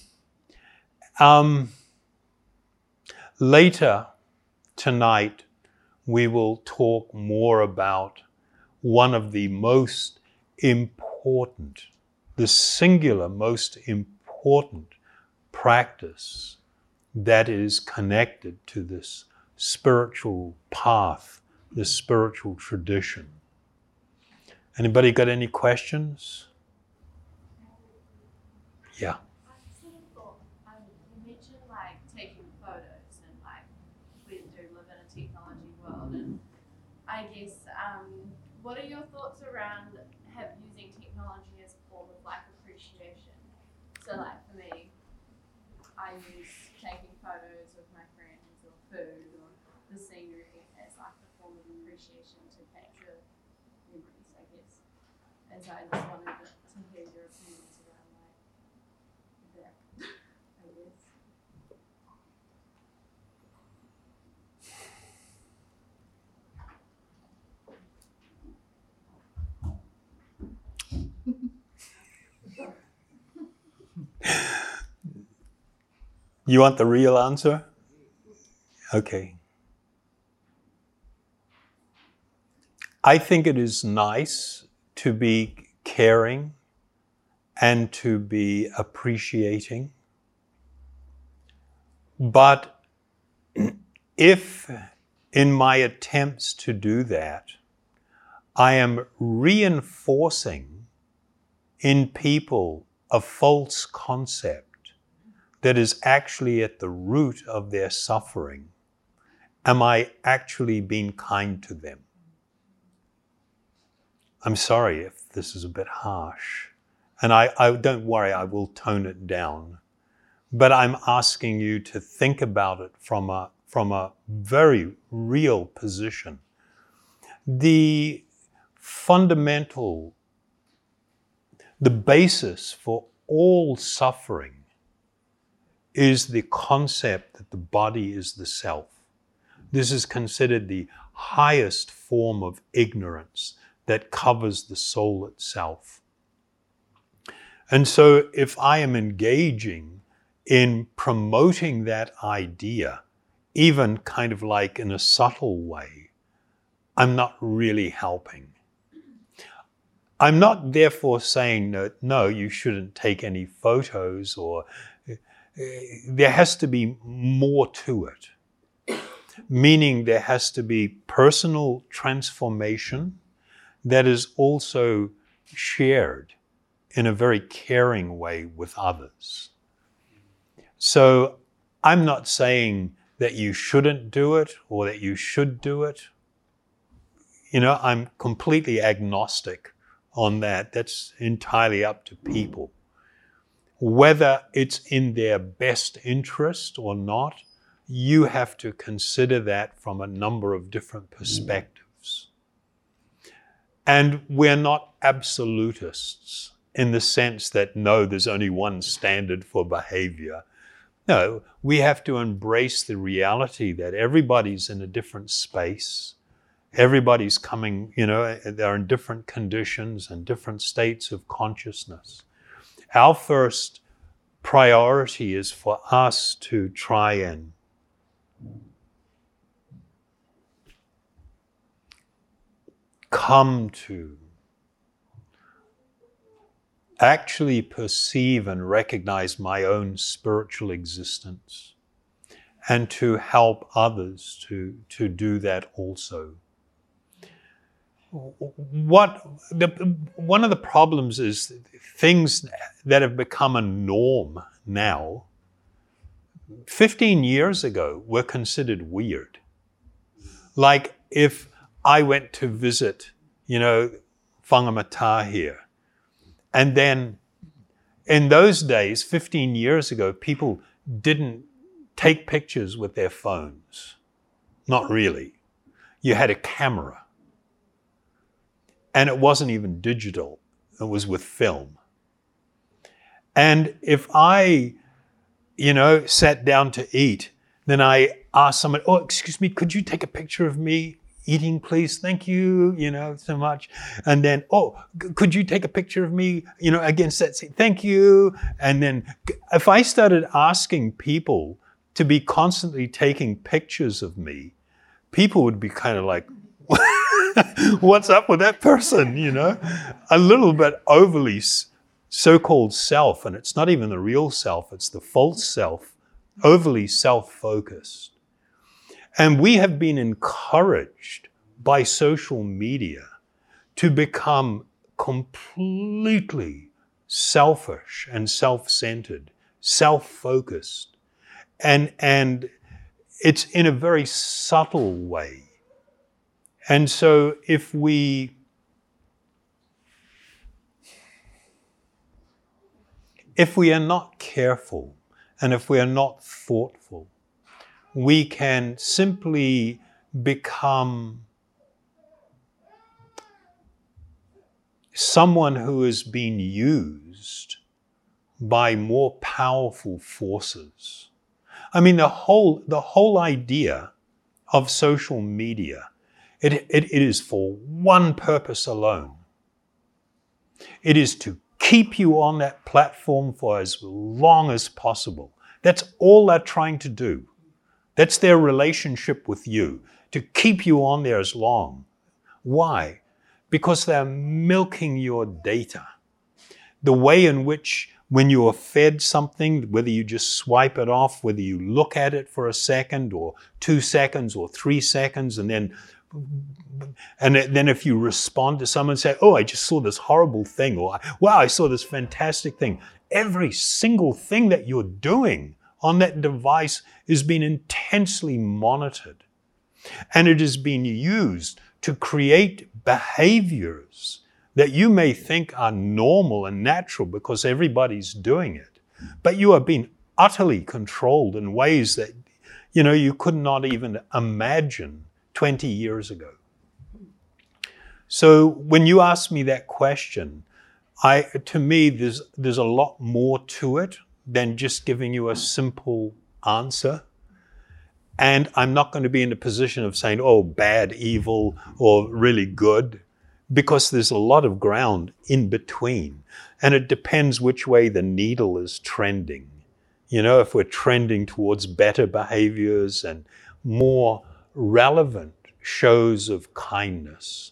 Um, later, tonight we will talk more about one of the most important, the singular most important practice that is connected to this spiritual path, this spiritual tradition. Anybody got any questions? Yeah. I sort of thought I imagine like taking photos and like we do live in a technology world and I guess, what are your thoughts around using technology as a form of like appreciation? So, like for me, I use taking photos of my friends or food or the scenery as like a form of appreciation to capture memories, I guess. And so I just wanted to, hear your opinions around I guess. You want the real answer? Okay. I think it is nice to be caring and to be appreciating But if in my attempts to do that, I am reinforcing in people a false concept that is actually at the root of their suffering, am I actually being kind to them? I'm sorry if this is a bit harsh. And I, I don't worry, I will tone it down. But I'm asking you to think about it from a, from a very real position. The fundamental, the basis for all suffering is the concept that the body is the self. This is considered the highest form of ignorance that covers the soul itself. And so, if I am engaging in promoting that idea, even kind of like in a subtle way, I'm not really helping. I'm not therefore saying that no, you shouldn't take any photos or uh, there has to be more to it. Meaning there has to be personal transformation that is also shared in a very caring way with others. So I'm not saying that you shouldn't do it or that you should do it. You know, I'm completely agnostic on that. That's entirely up to people. Whether it's in their best interest or not, you have to consider that from a number of different perspectives. And we're not absolutists in the sense that no, there's only one standard for behavior. No, we have to embrace the reality that everybody's in a different space. Everybody's coming, you know, they're in different conditions and different states of consciousness. Our first priority is for us to try and come to actually perceive and recognize my own spiritual existence and to help others to, to do that also. What the, one of the problems is things that have become a norm now, 15 years ago, were considered weird. Like if I went to visit, you know, Whangamata here. And then in those days, 15 years ago, people didn't take pictures with their phones. Not really. You had a camera. And it wasn't even digital, it was with film. And if I, you know, sat down to eat, then I asked someone, Oh, excuse me, could you take a picture of me eating, please. Thank you, you know, so much. And then, oh, could you take a picture of me? You know, again, thank you. And then if I started asking people to be constantly taking pictures of me, people would be kind of like, what's up with that person? You know, a little bit overly so called self. And it's not even the real self, it's the false self, overly self focused. And we have been encouraged by social media to become completely selfish and self-centered, self-focused. And, and it's in a very subtle way. And so if we if we are not careful and if we are not thoughtful, we can simply become someone who has been used by more powerful forces. I mean, the whole, the whole idea of social media, it, it, it is for one purpose alone. It is to keep you on that platform for as long as possible. That's all they're trying to do. That's their relationship with you, to keep you on there as long. Why? Because they're milking your data. The way in which when you are fed something, whether you just swipe it off, whether you look at it for a second or two seconds or three seconds, and then and then if you respond to someone say, "Oh, I just saw this horrible thing," or "Wow, I saw this fantastic thing," every single thing that you're doing on that device is being intensely monitored, and it is being used to create behaviors that you may think are normal and natural because everybody's doing it, but you are being utterly controlled in ways that you know you could not even imagine 20 years ago. So when you ask me that question, I to me there's there's a lot more to it than just giving you a simple answer. And I'm not going to be in a position of saying, oh, bad, evil, or really good because there's a lot of ground in between. And it depends which way the needle is trending. You know, if we're trending towards better behaviors and more relevant shows of kindness.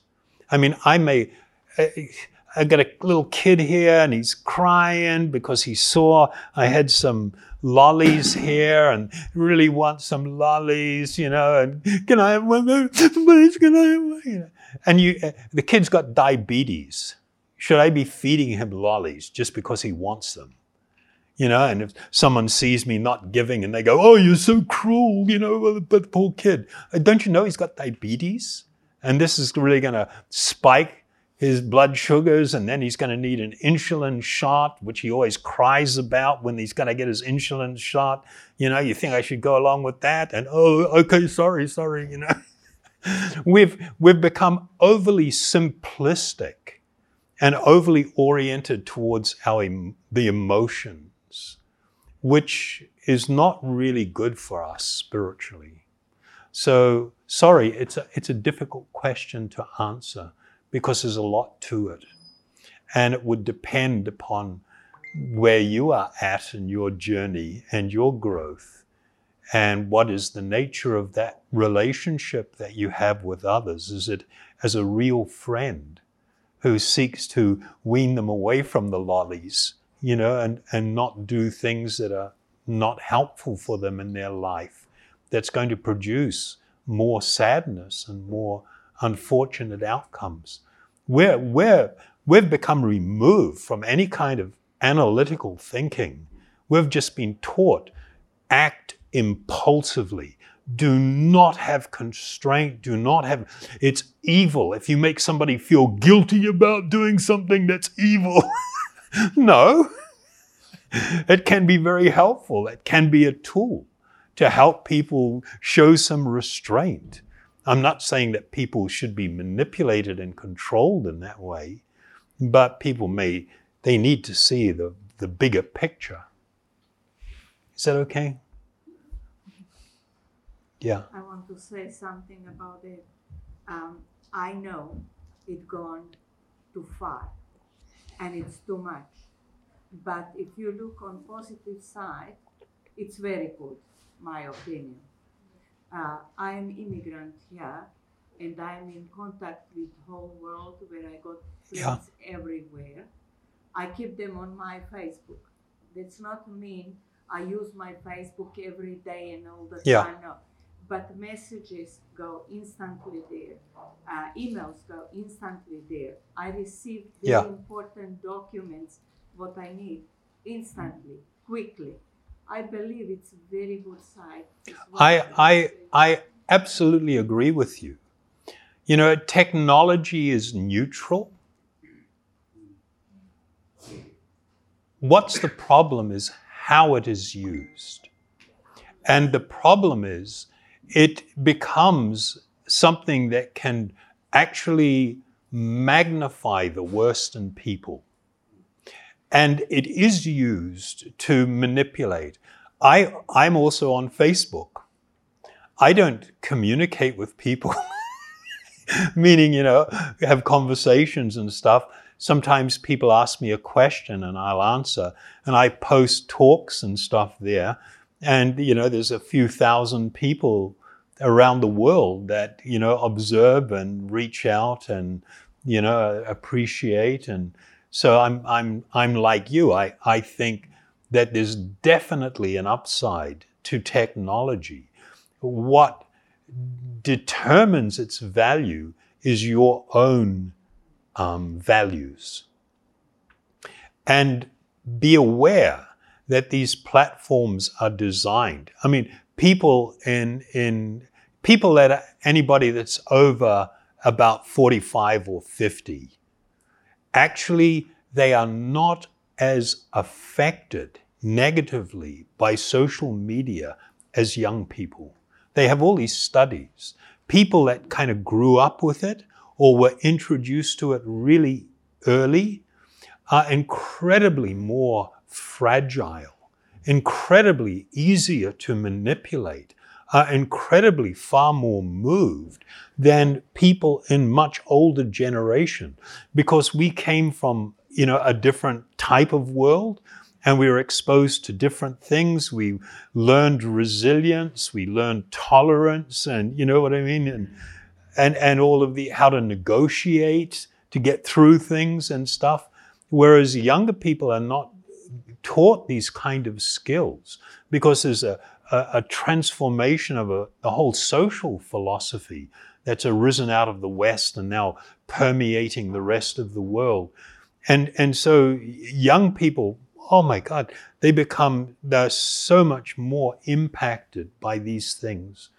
I mean, I may, got a little kid here and he's crying because he saw I had some lollies here and really wants some lollies, you know, and can I have one? Please, can I have one? You know. And you, uh, the kid's got diabetes. Should I be feeding him lollies just because he wants them? You know, and if someone sees me not giving and they go, oh, you're so cruel, you know, but poor kid. Don't you know he's got diabetes? And this is really going to spike his blood sugars, and then he's going to need an insulin shot, which he always cries about when he's going to get his insulin shot. You know, you think I should go along with that? And oh, okay, sorry, sorry, you know. we've, we've become overly simplistic and overly oriented towards our, the emotions, which is not really good for us spiritually. So, sorry, it's a, it's a difficult question to answer because there's a lot to it. And it would depend upon where you are at in your journey and your growth and what is the nature of that relationship that you have with others. Is it as a real friend who seeks to wean them away from the lollies, you know, and, and not do things that are not helpful for them in their life, that's going to produce more sadness and more unfortunate outcomes. We're, we're, we've become removed from any kind of analytical thinking. We've just been taught act impulsively. Do not have constraint. Do not have, it's evil if you make somebody feel guilty about doing something that's evil. no. It can be very helpful. It can be a tool to help people show some restraint. I'm not saying that people should be manipulated and controlled in that way, but people may, they need to see the, the bigger picture. Is that okay? Yeah. I want to say something about it. Um, I know it's gone too far and it's too much. But if you look on positive side, it's very good, my opinion uh, I'm immigrant here and I'm in contact with whole world where I got friends yeah. everywhere. I keep them on my Facebook. That's not mean I use my Facebook every day and all the yeah. time. No. But messages go instantly there. Uh, emails go instantly there. I receive very yeah. important documents, what I need, instantly, quickly. I believe it's a very good side. I, I, I absolutely agree with you. You know, technology is neutral. What's the problem is how it is used. And the problem is it becomes something that can actually magnify the worst in people. And it is used to manipulate. I, I'm also on Facebook. I don't communicate with people, meaning, you know, have conversations and stuff. Sometimes people ask me a question and I'll answer, and I post talks and stuff there. And, you know, there's a few thousand people around the world that, you know, observe and reach out and, you know, appreciate and So I'm, I'm, I'm like you. I, I think that there's definitely an upside to technology. What determines its value is your own um, values. And be aware that these platforms are designed. I mean, people in, in people that anybody that's over about 45 or 50, actually, they are not as affected negatively by social media as young people. They have all these studies. People that kind of grew up with it or were introduced to it really early are incredibly more fragile, incredibly easier to manipulate, are incredibly far more moved than people in much older generation because we came from you know a different type of world and we were exposed to different things. We learned resilience we learned tolerance and you know what i mean? And and and all of the how to negotiate to get through things and stuff. Whereas younger people are not taught these kind of skills because there's a, a, a transformation of a, a whole social philosophy that's arisen out of the West and now permeating the rest of the world. And, and so young people, oh my God, they become, they're so much more impacted by these things.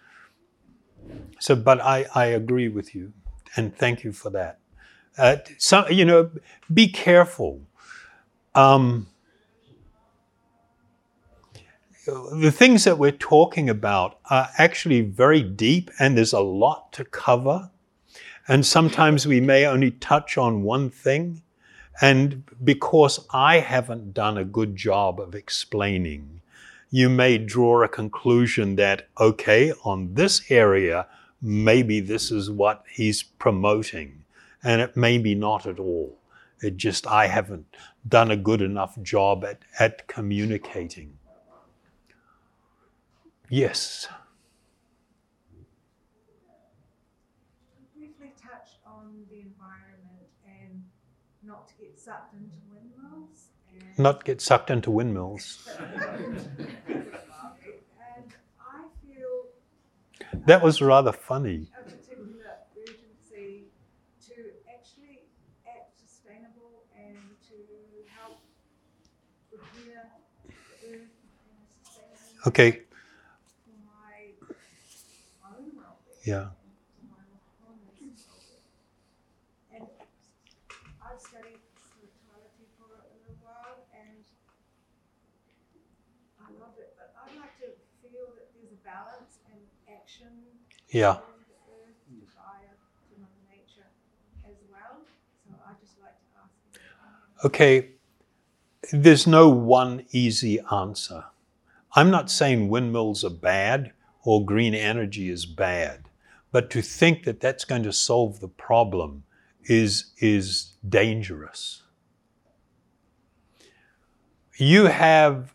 So, but I, I agree with you and thank you for that. Uh, so, you know, be careful. Um, the things that we're talking about are actually very deep and there's a lot to cover. And sometimes we may only touch on one thing. And because I haven't done a good job of explaining, you may draw a conclusion that, okay, on this area, maybe this is what he's promoting. And it may be not at all. It just, I haven't done a good enough job at, at communicating. Yes. briefly touched on the environment and not to get sucked into windmills. And Not get sucked into windmills. and I feel That was rather funny. a Yeah. opinion. Okay, there's no one easy answer. I'm not saying windmills are bad or green energy is bad, but to think that that's going to solve the problem is, is dangerous. You have,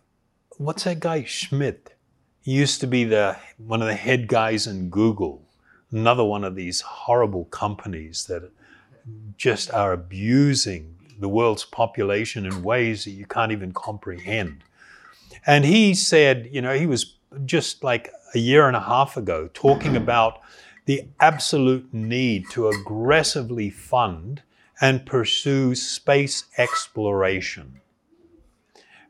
what's that guy, Schmidt? He used to be the, one of the head guys in Google, another one of these horrible companies that just are abusing the world's population in ways that you can't even comprehend. And he said, you know, he was just like a year and a half ago talking about the absolute need to aggressively fund and pursue space exploration.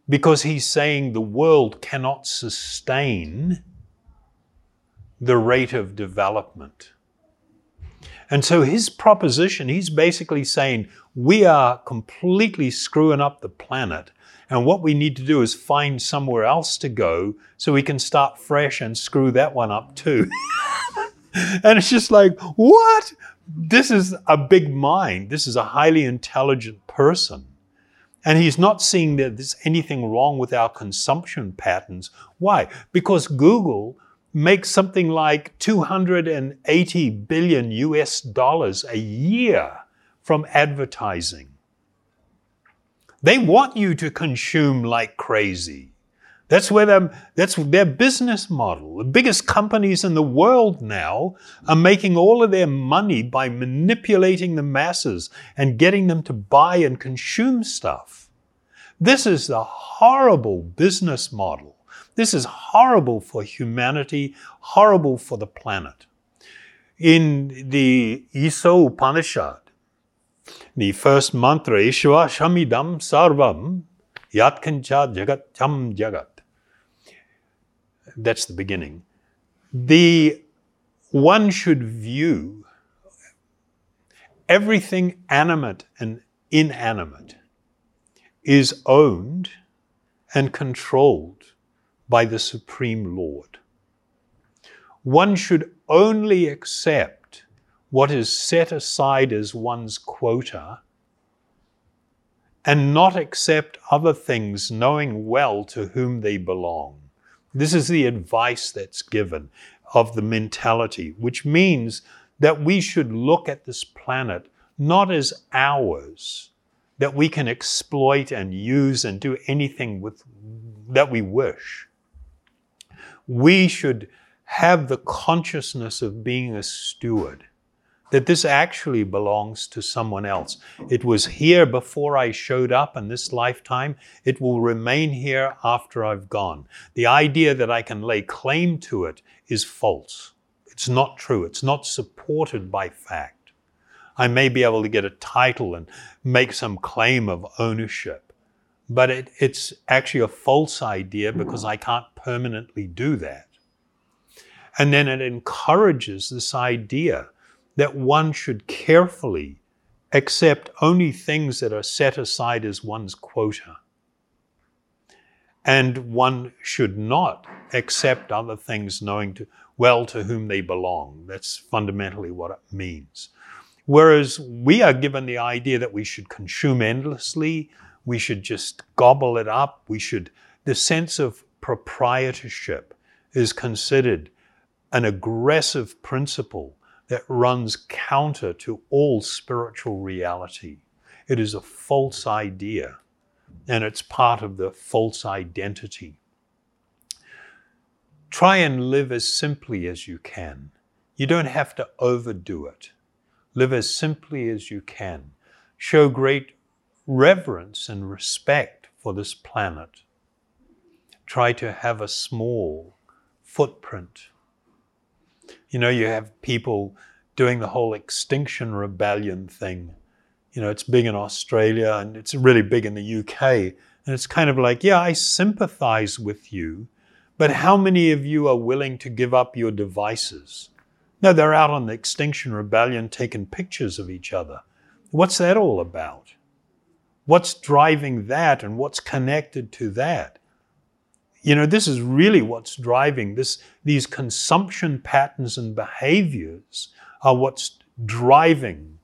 Because he's saying the world cannot sustain the rate of development. And so his proposition, he's basically saying we are completely screwing up the planet. And what we need to do is find somewhere else to go so we can start fresh and screw that one up too. and it's just like, what? This is a big mind. This is a highly intelligent person. And he's not seeing that there's anything wrong with our consumption patterns. Why? Because Google makes something like 280 billion US dollars a year from advertising. They want you to consume like crazy. That's where them, that's their business model. The biggest companies in the world now are making all of their money by manipulating the masses and getting them to buy and consume stuff. This is a horrible business model. This is horrible for humanity, horrible for the planet. In the Iso Upanishad, the first mantra, Ishva Shamidam Sarvam Yatkancha Jagat Cham Jagat. That's the beginning. The one should view everything animate and inanimate is owned and controlled by the Supreme Lord. One should only accept what is set aside as one's quota and not accept other things knowing well to whom they belong. This is the advice that's given of the mentality, which means that we should look at this planet not as ours, that we can exploit and use and do anything with that we wish. We should have the consciousness of being a steward that this actually belongs to someone else. It was here before I showed up in this lifetime. It will remain here after I've gone. The idea that I can lay claim to it is false. It's not true. It's not supported by fact. I may be able to get a title and make some claim of ownership, but it, it's actually a false idea because I can't permanently do that. And then it encourages this idea that one should carefully accept only things that are set aside as one's quota. And one should not accept other things knowing to, well to whom they belong. That's fundamentally what it means. Whereas we are given the idea that we should consume endlessly, we should just gobble it up, we should, the sense of proprietorship is considered an aggressive principle that runs counter to all spiritual reality. It is a false idea, and it's part of the false identity. Try and live as simply as you can. You don't have to overdo it. Live as simply as you can. Show great reverence and respect for this planet. Try to have a small footprint you know, you have people doing the whole extinction rebellion thing. You know, it's big in Australia and it's really big in the UK. And it's kind of like, yeah, I sympathize with you, but how many of you are willing to give up your devices? No, they're out on the Extinction Rebellion taking pictures of each other. What's that all about? What's driving that and what's connected to that? You know, this is really what's driving this. These consumption patterns and behaviors are what's driving,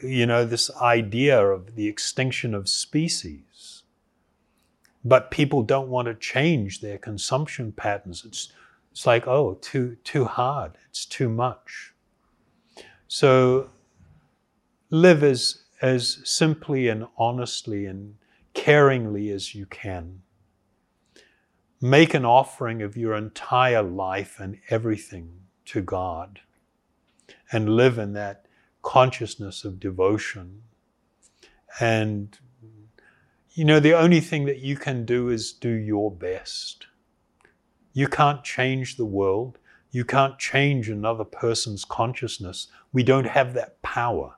you know, this idea of the extinction of species. But people don't want to change their consumption patterns. It's, it's like, oh, too, too hard. It's too much. So live as, as simply and honestly and caringly as you can. Make an offering of your entire life and everything to God and live in that consciousness of devotion. And, you know, the only thing that you can do is do your best. You can't change the world. You can't change another person's consciousness. We don't have that power.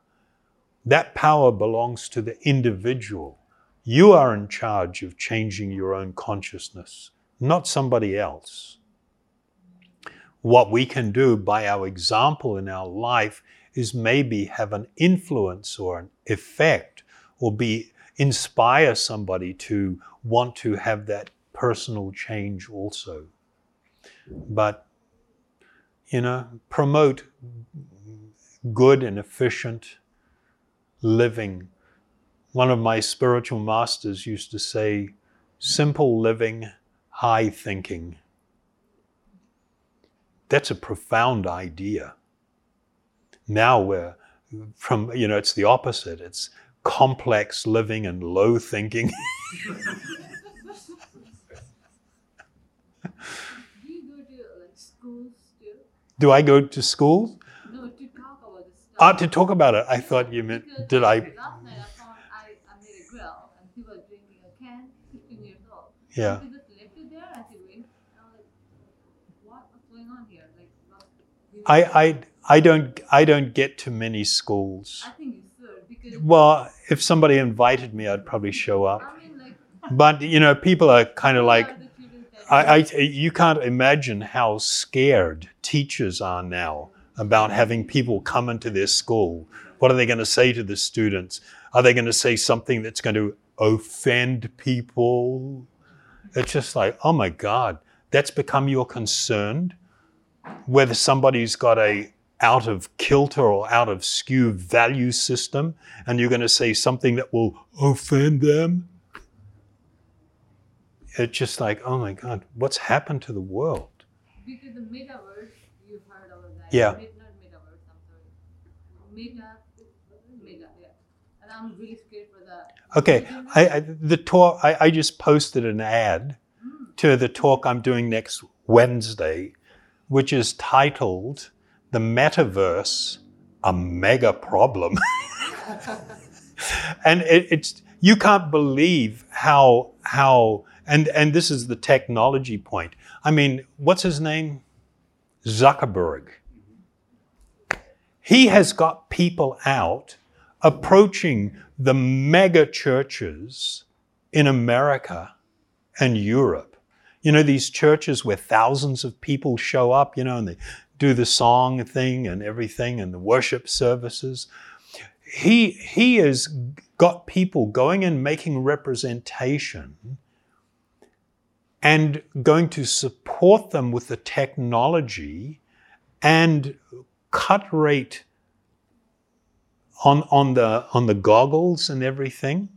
That power belongs to the individual. You are in charge of changing your own consciousness not somebody else. What we can do by our example in our life is maybe have an influence or an effect or be inspire somebody to want to have that personal change also. But you know, promote good and efficient living. One of my spiritual masters used to say, simple living high thinking. That's a profound idea. Now we're from, you know, it's the opposite. It's complex living and low thinking. Do you go to like schools too? Do I go to schools? No, to talk about this stuff. Ah, to talk about it. I thought you meant, because did I? Last night I found I, I made a grill and people are drinking a can, 15 years old. Yeah. I, I, I don't, I don't get to many schools. I think you should because Well, if somebody invited me, I'd probably show up. I mean, like, But you know, people are kind of like, what are the children that- I, I, you can't imagine how scared teachers are now about having people come into their school. What are they going to say to the students? Are they going to say something that's going to offend people? It's just like, oh my God, that's become your concern. Whether somebody's got a out of kilter or out of skew value system, and you're going to say something that will offend them it's just like, oh my God, what's happened to the world? Because the metaverse, you've heard of that. Yeah. Met- not metaverse, I'm sorry. Meta, meta, yeah. And I'm really scared for the. Okay, I, I, the talk, I, I just posted an ad hmm. to the talk I'm doing next Wednesday, which is titled The Metaverse, a Mega Problem. and it, it's, you can't believe how, how, and, and this is the technology point. I mean, what's his name? Zuckerberg. He has got people out approaching the mega churches in America and Europe. You know, these churches where thousands of people show up, you know, and they do the song thing and everything and the worship services. He, he has got people going and making representation and going to support them with the technology and cut rate on, on, the, on the goggles and everything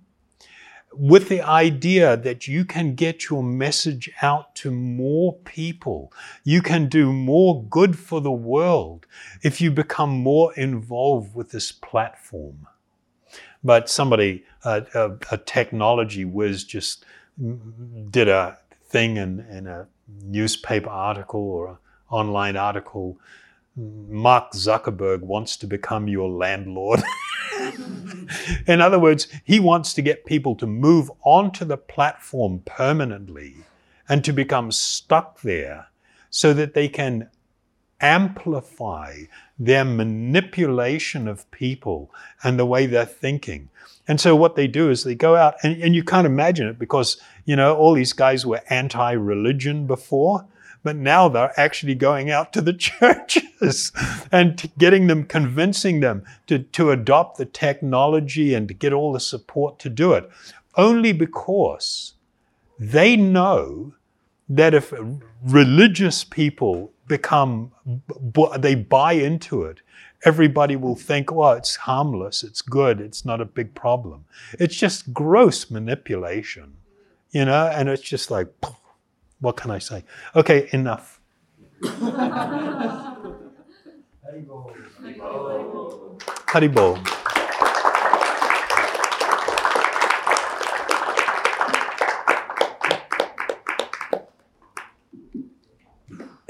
with the idea that you can get your message out to more people. You can do more good for the world if you become more involved with this platform. But somebody, uh, a, a technology whiz, just did a thing in, in a newspaper article or an online article. Mark Zuckerberg wants to become your landlord. in other words, he wants to get people to move onto the platform permanently and to become stuck there so that they can amplify their manipulation of people and the way they're thinking. And so what they do is they go out, and, and you can't imagine it because, you know, all these guys were anti religion before, but now they're actually going out to the churches and getting them, convincing them to, to adopt the technology and to get all the support to do it. Only because they know that if religious people become, they buy into it, everybody will think, well, it's harmless, it's good, it's not a big problem. It's just gross manipulation, you know, and it's just like, what can I say? Okay, enough. Haribol.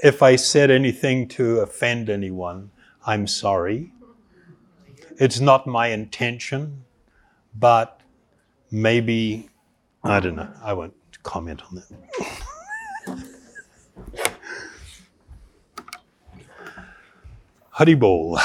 If I said anything to offend anyone, I'm sorry. It's not my intention, but maybe, I don't know, I won't comment on that. Haribol.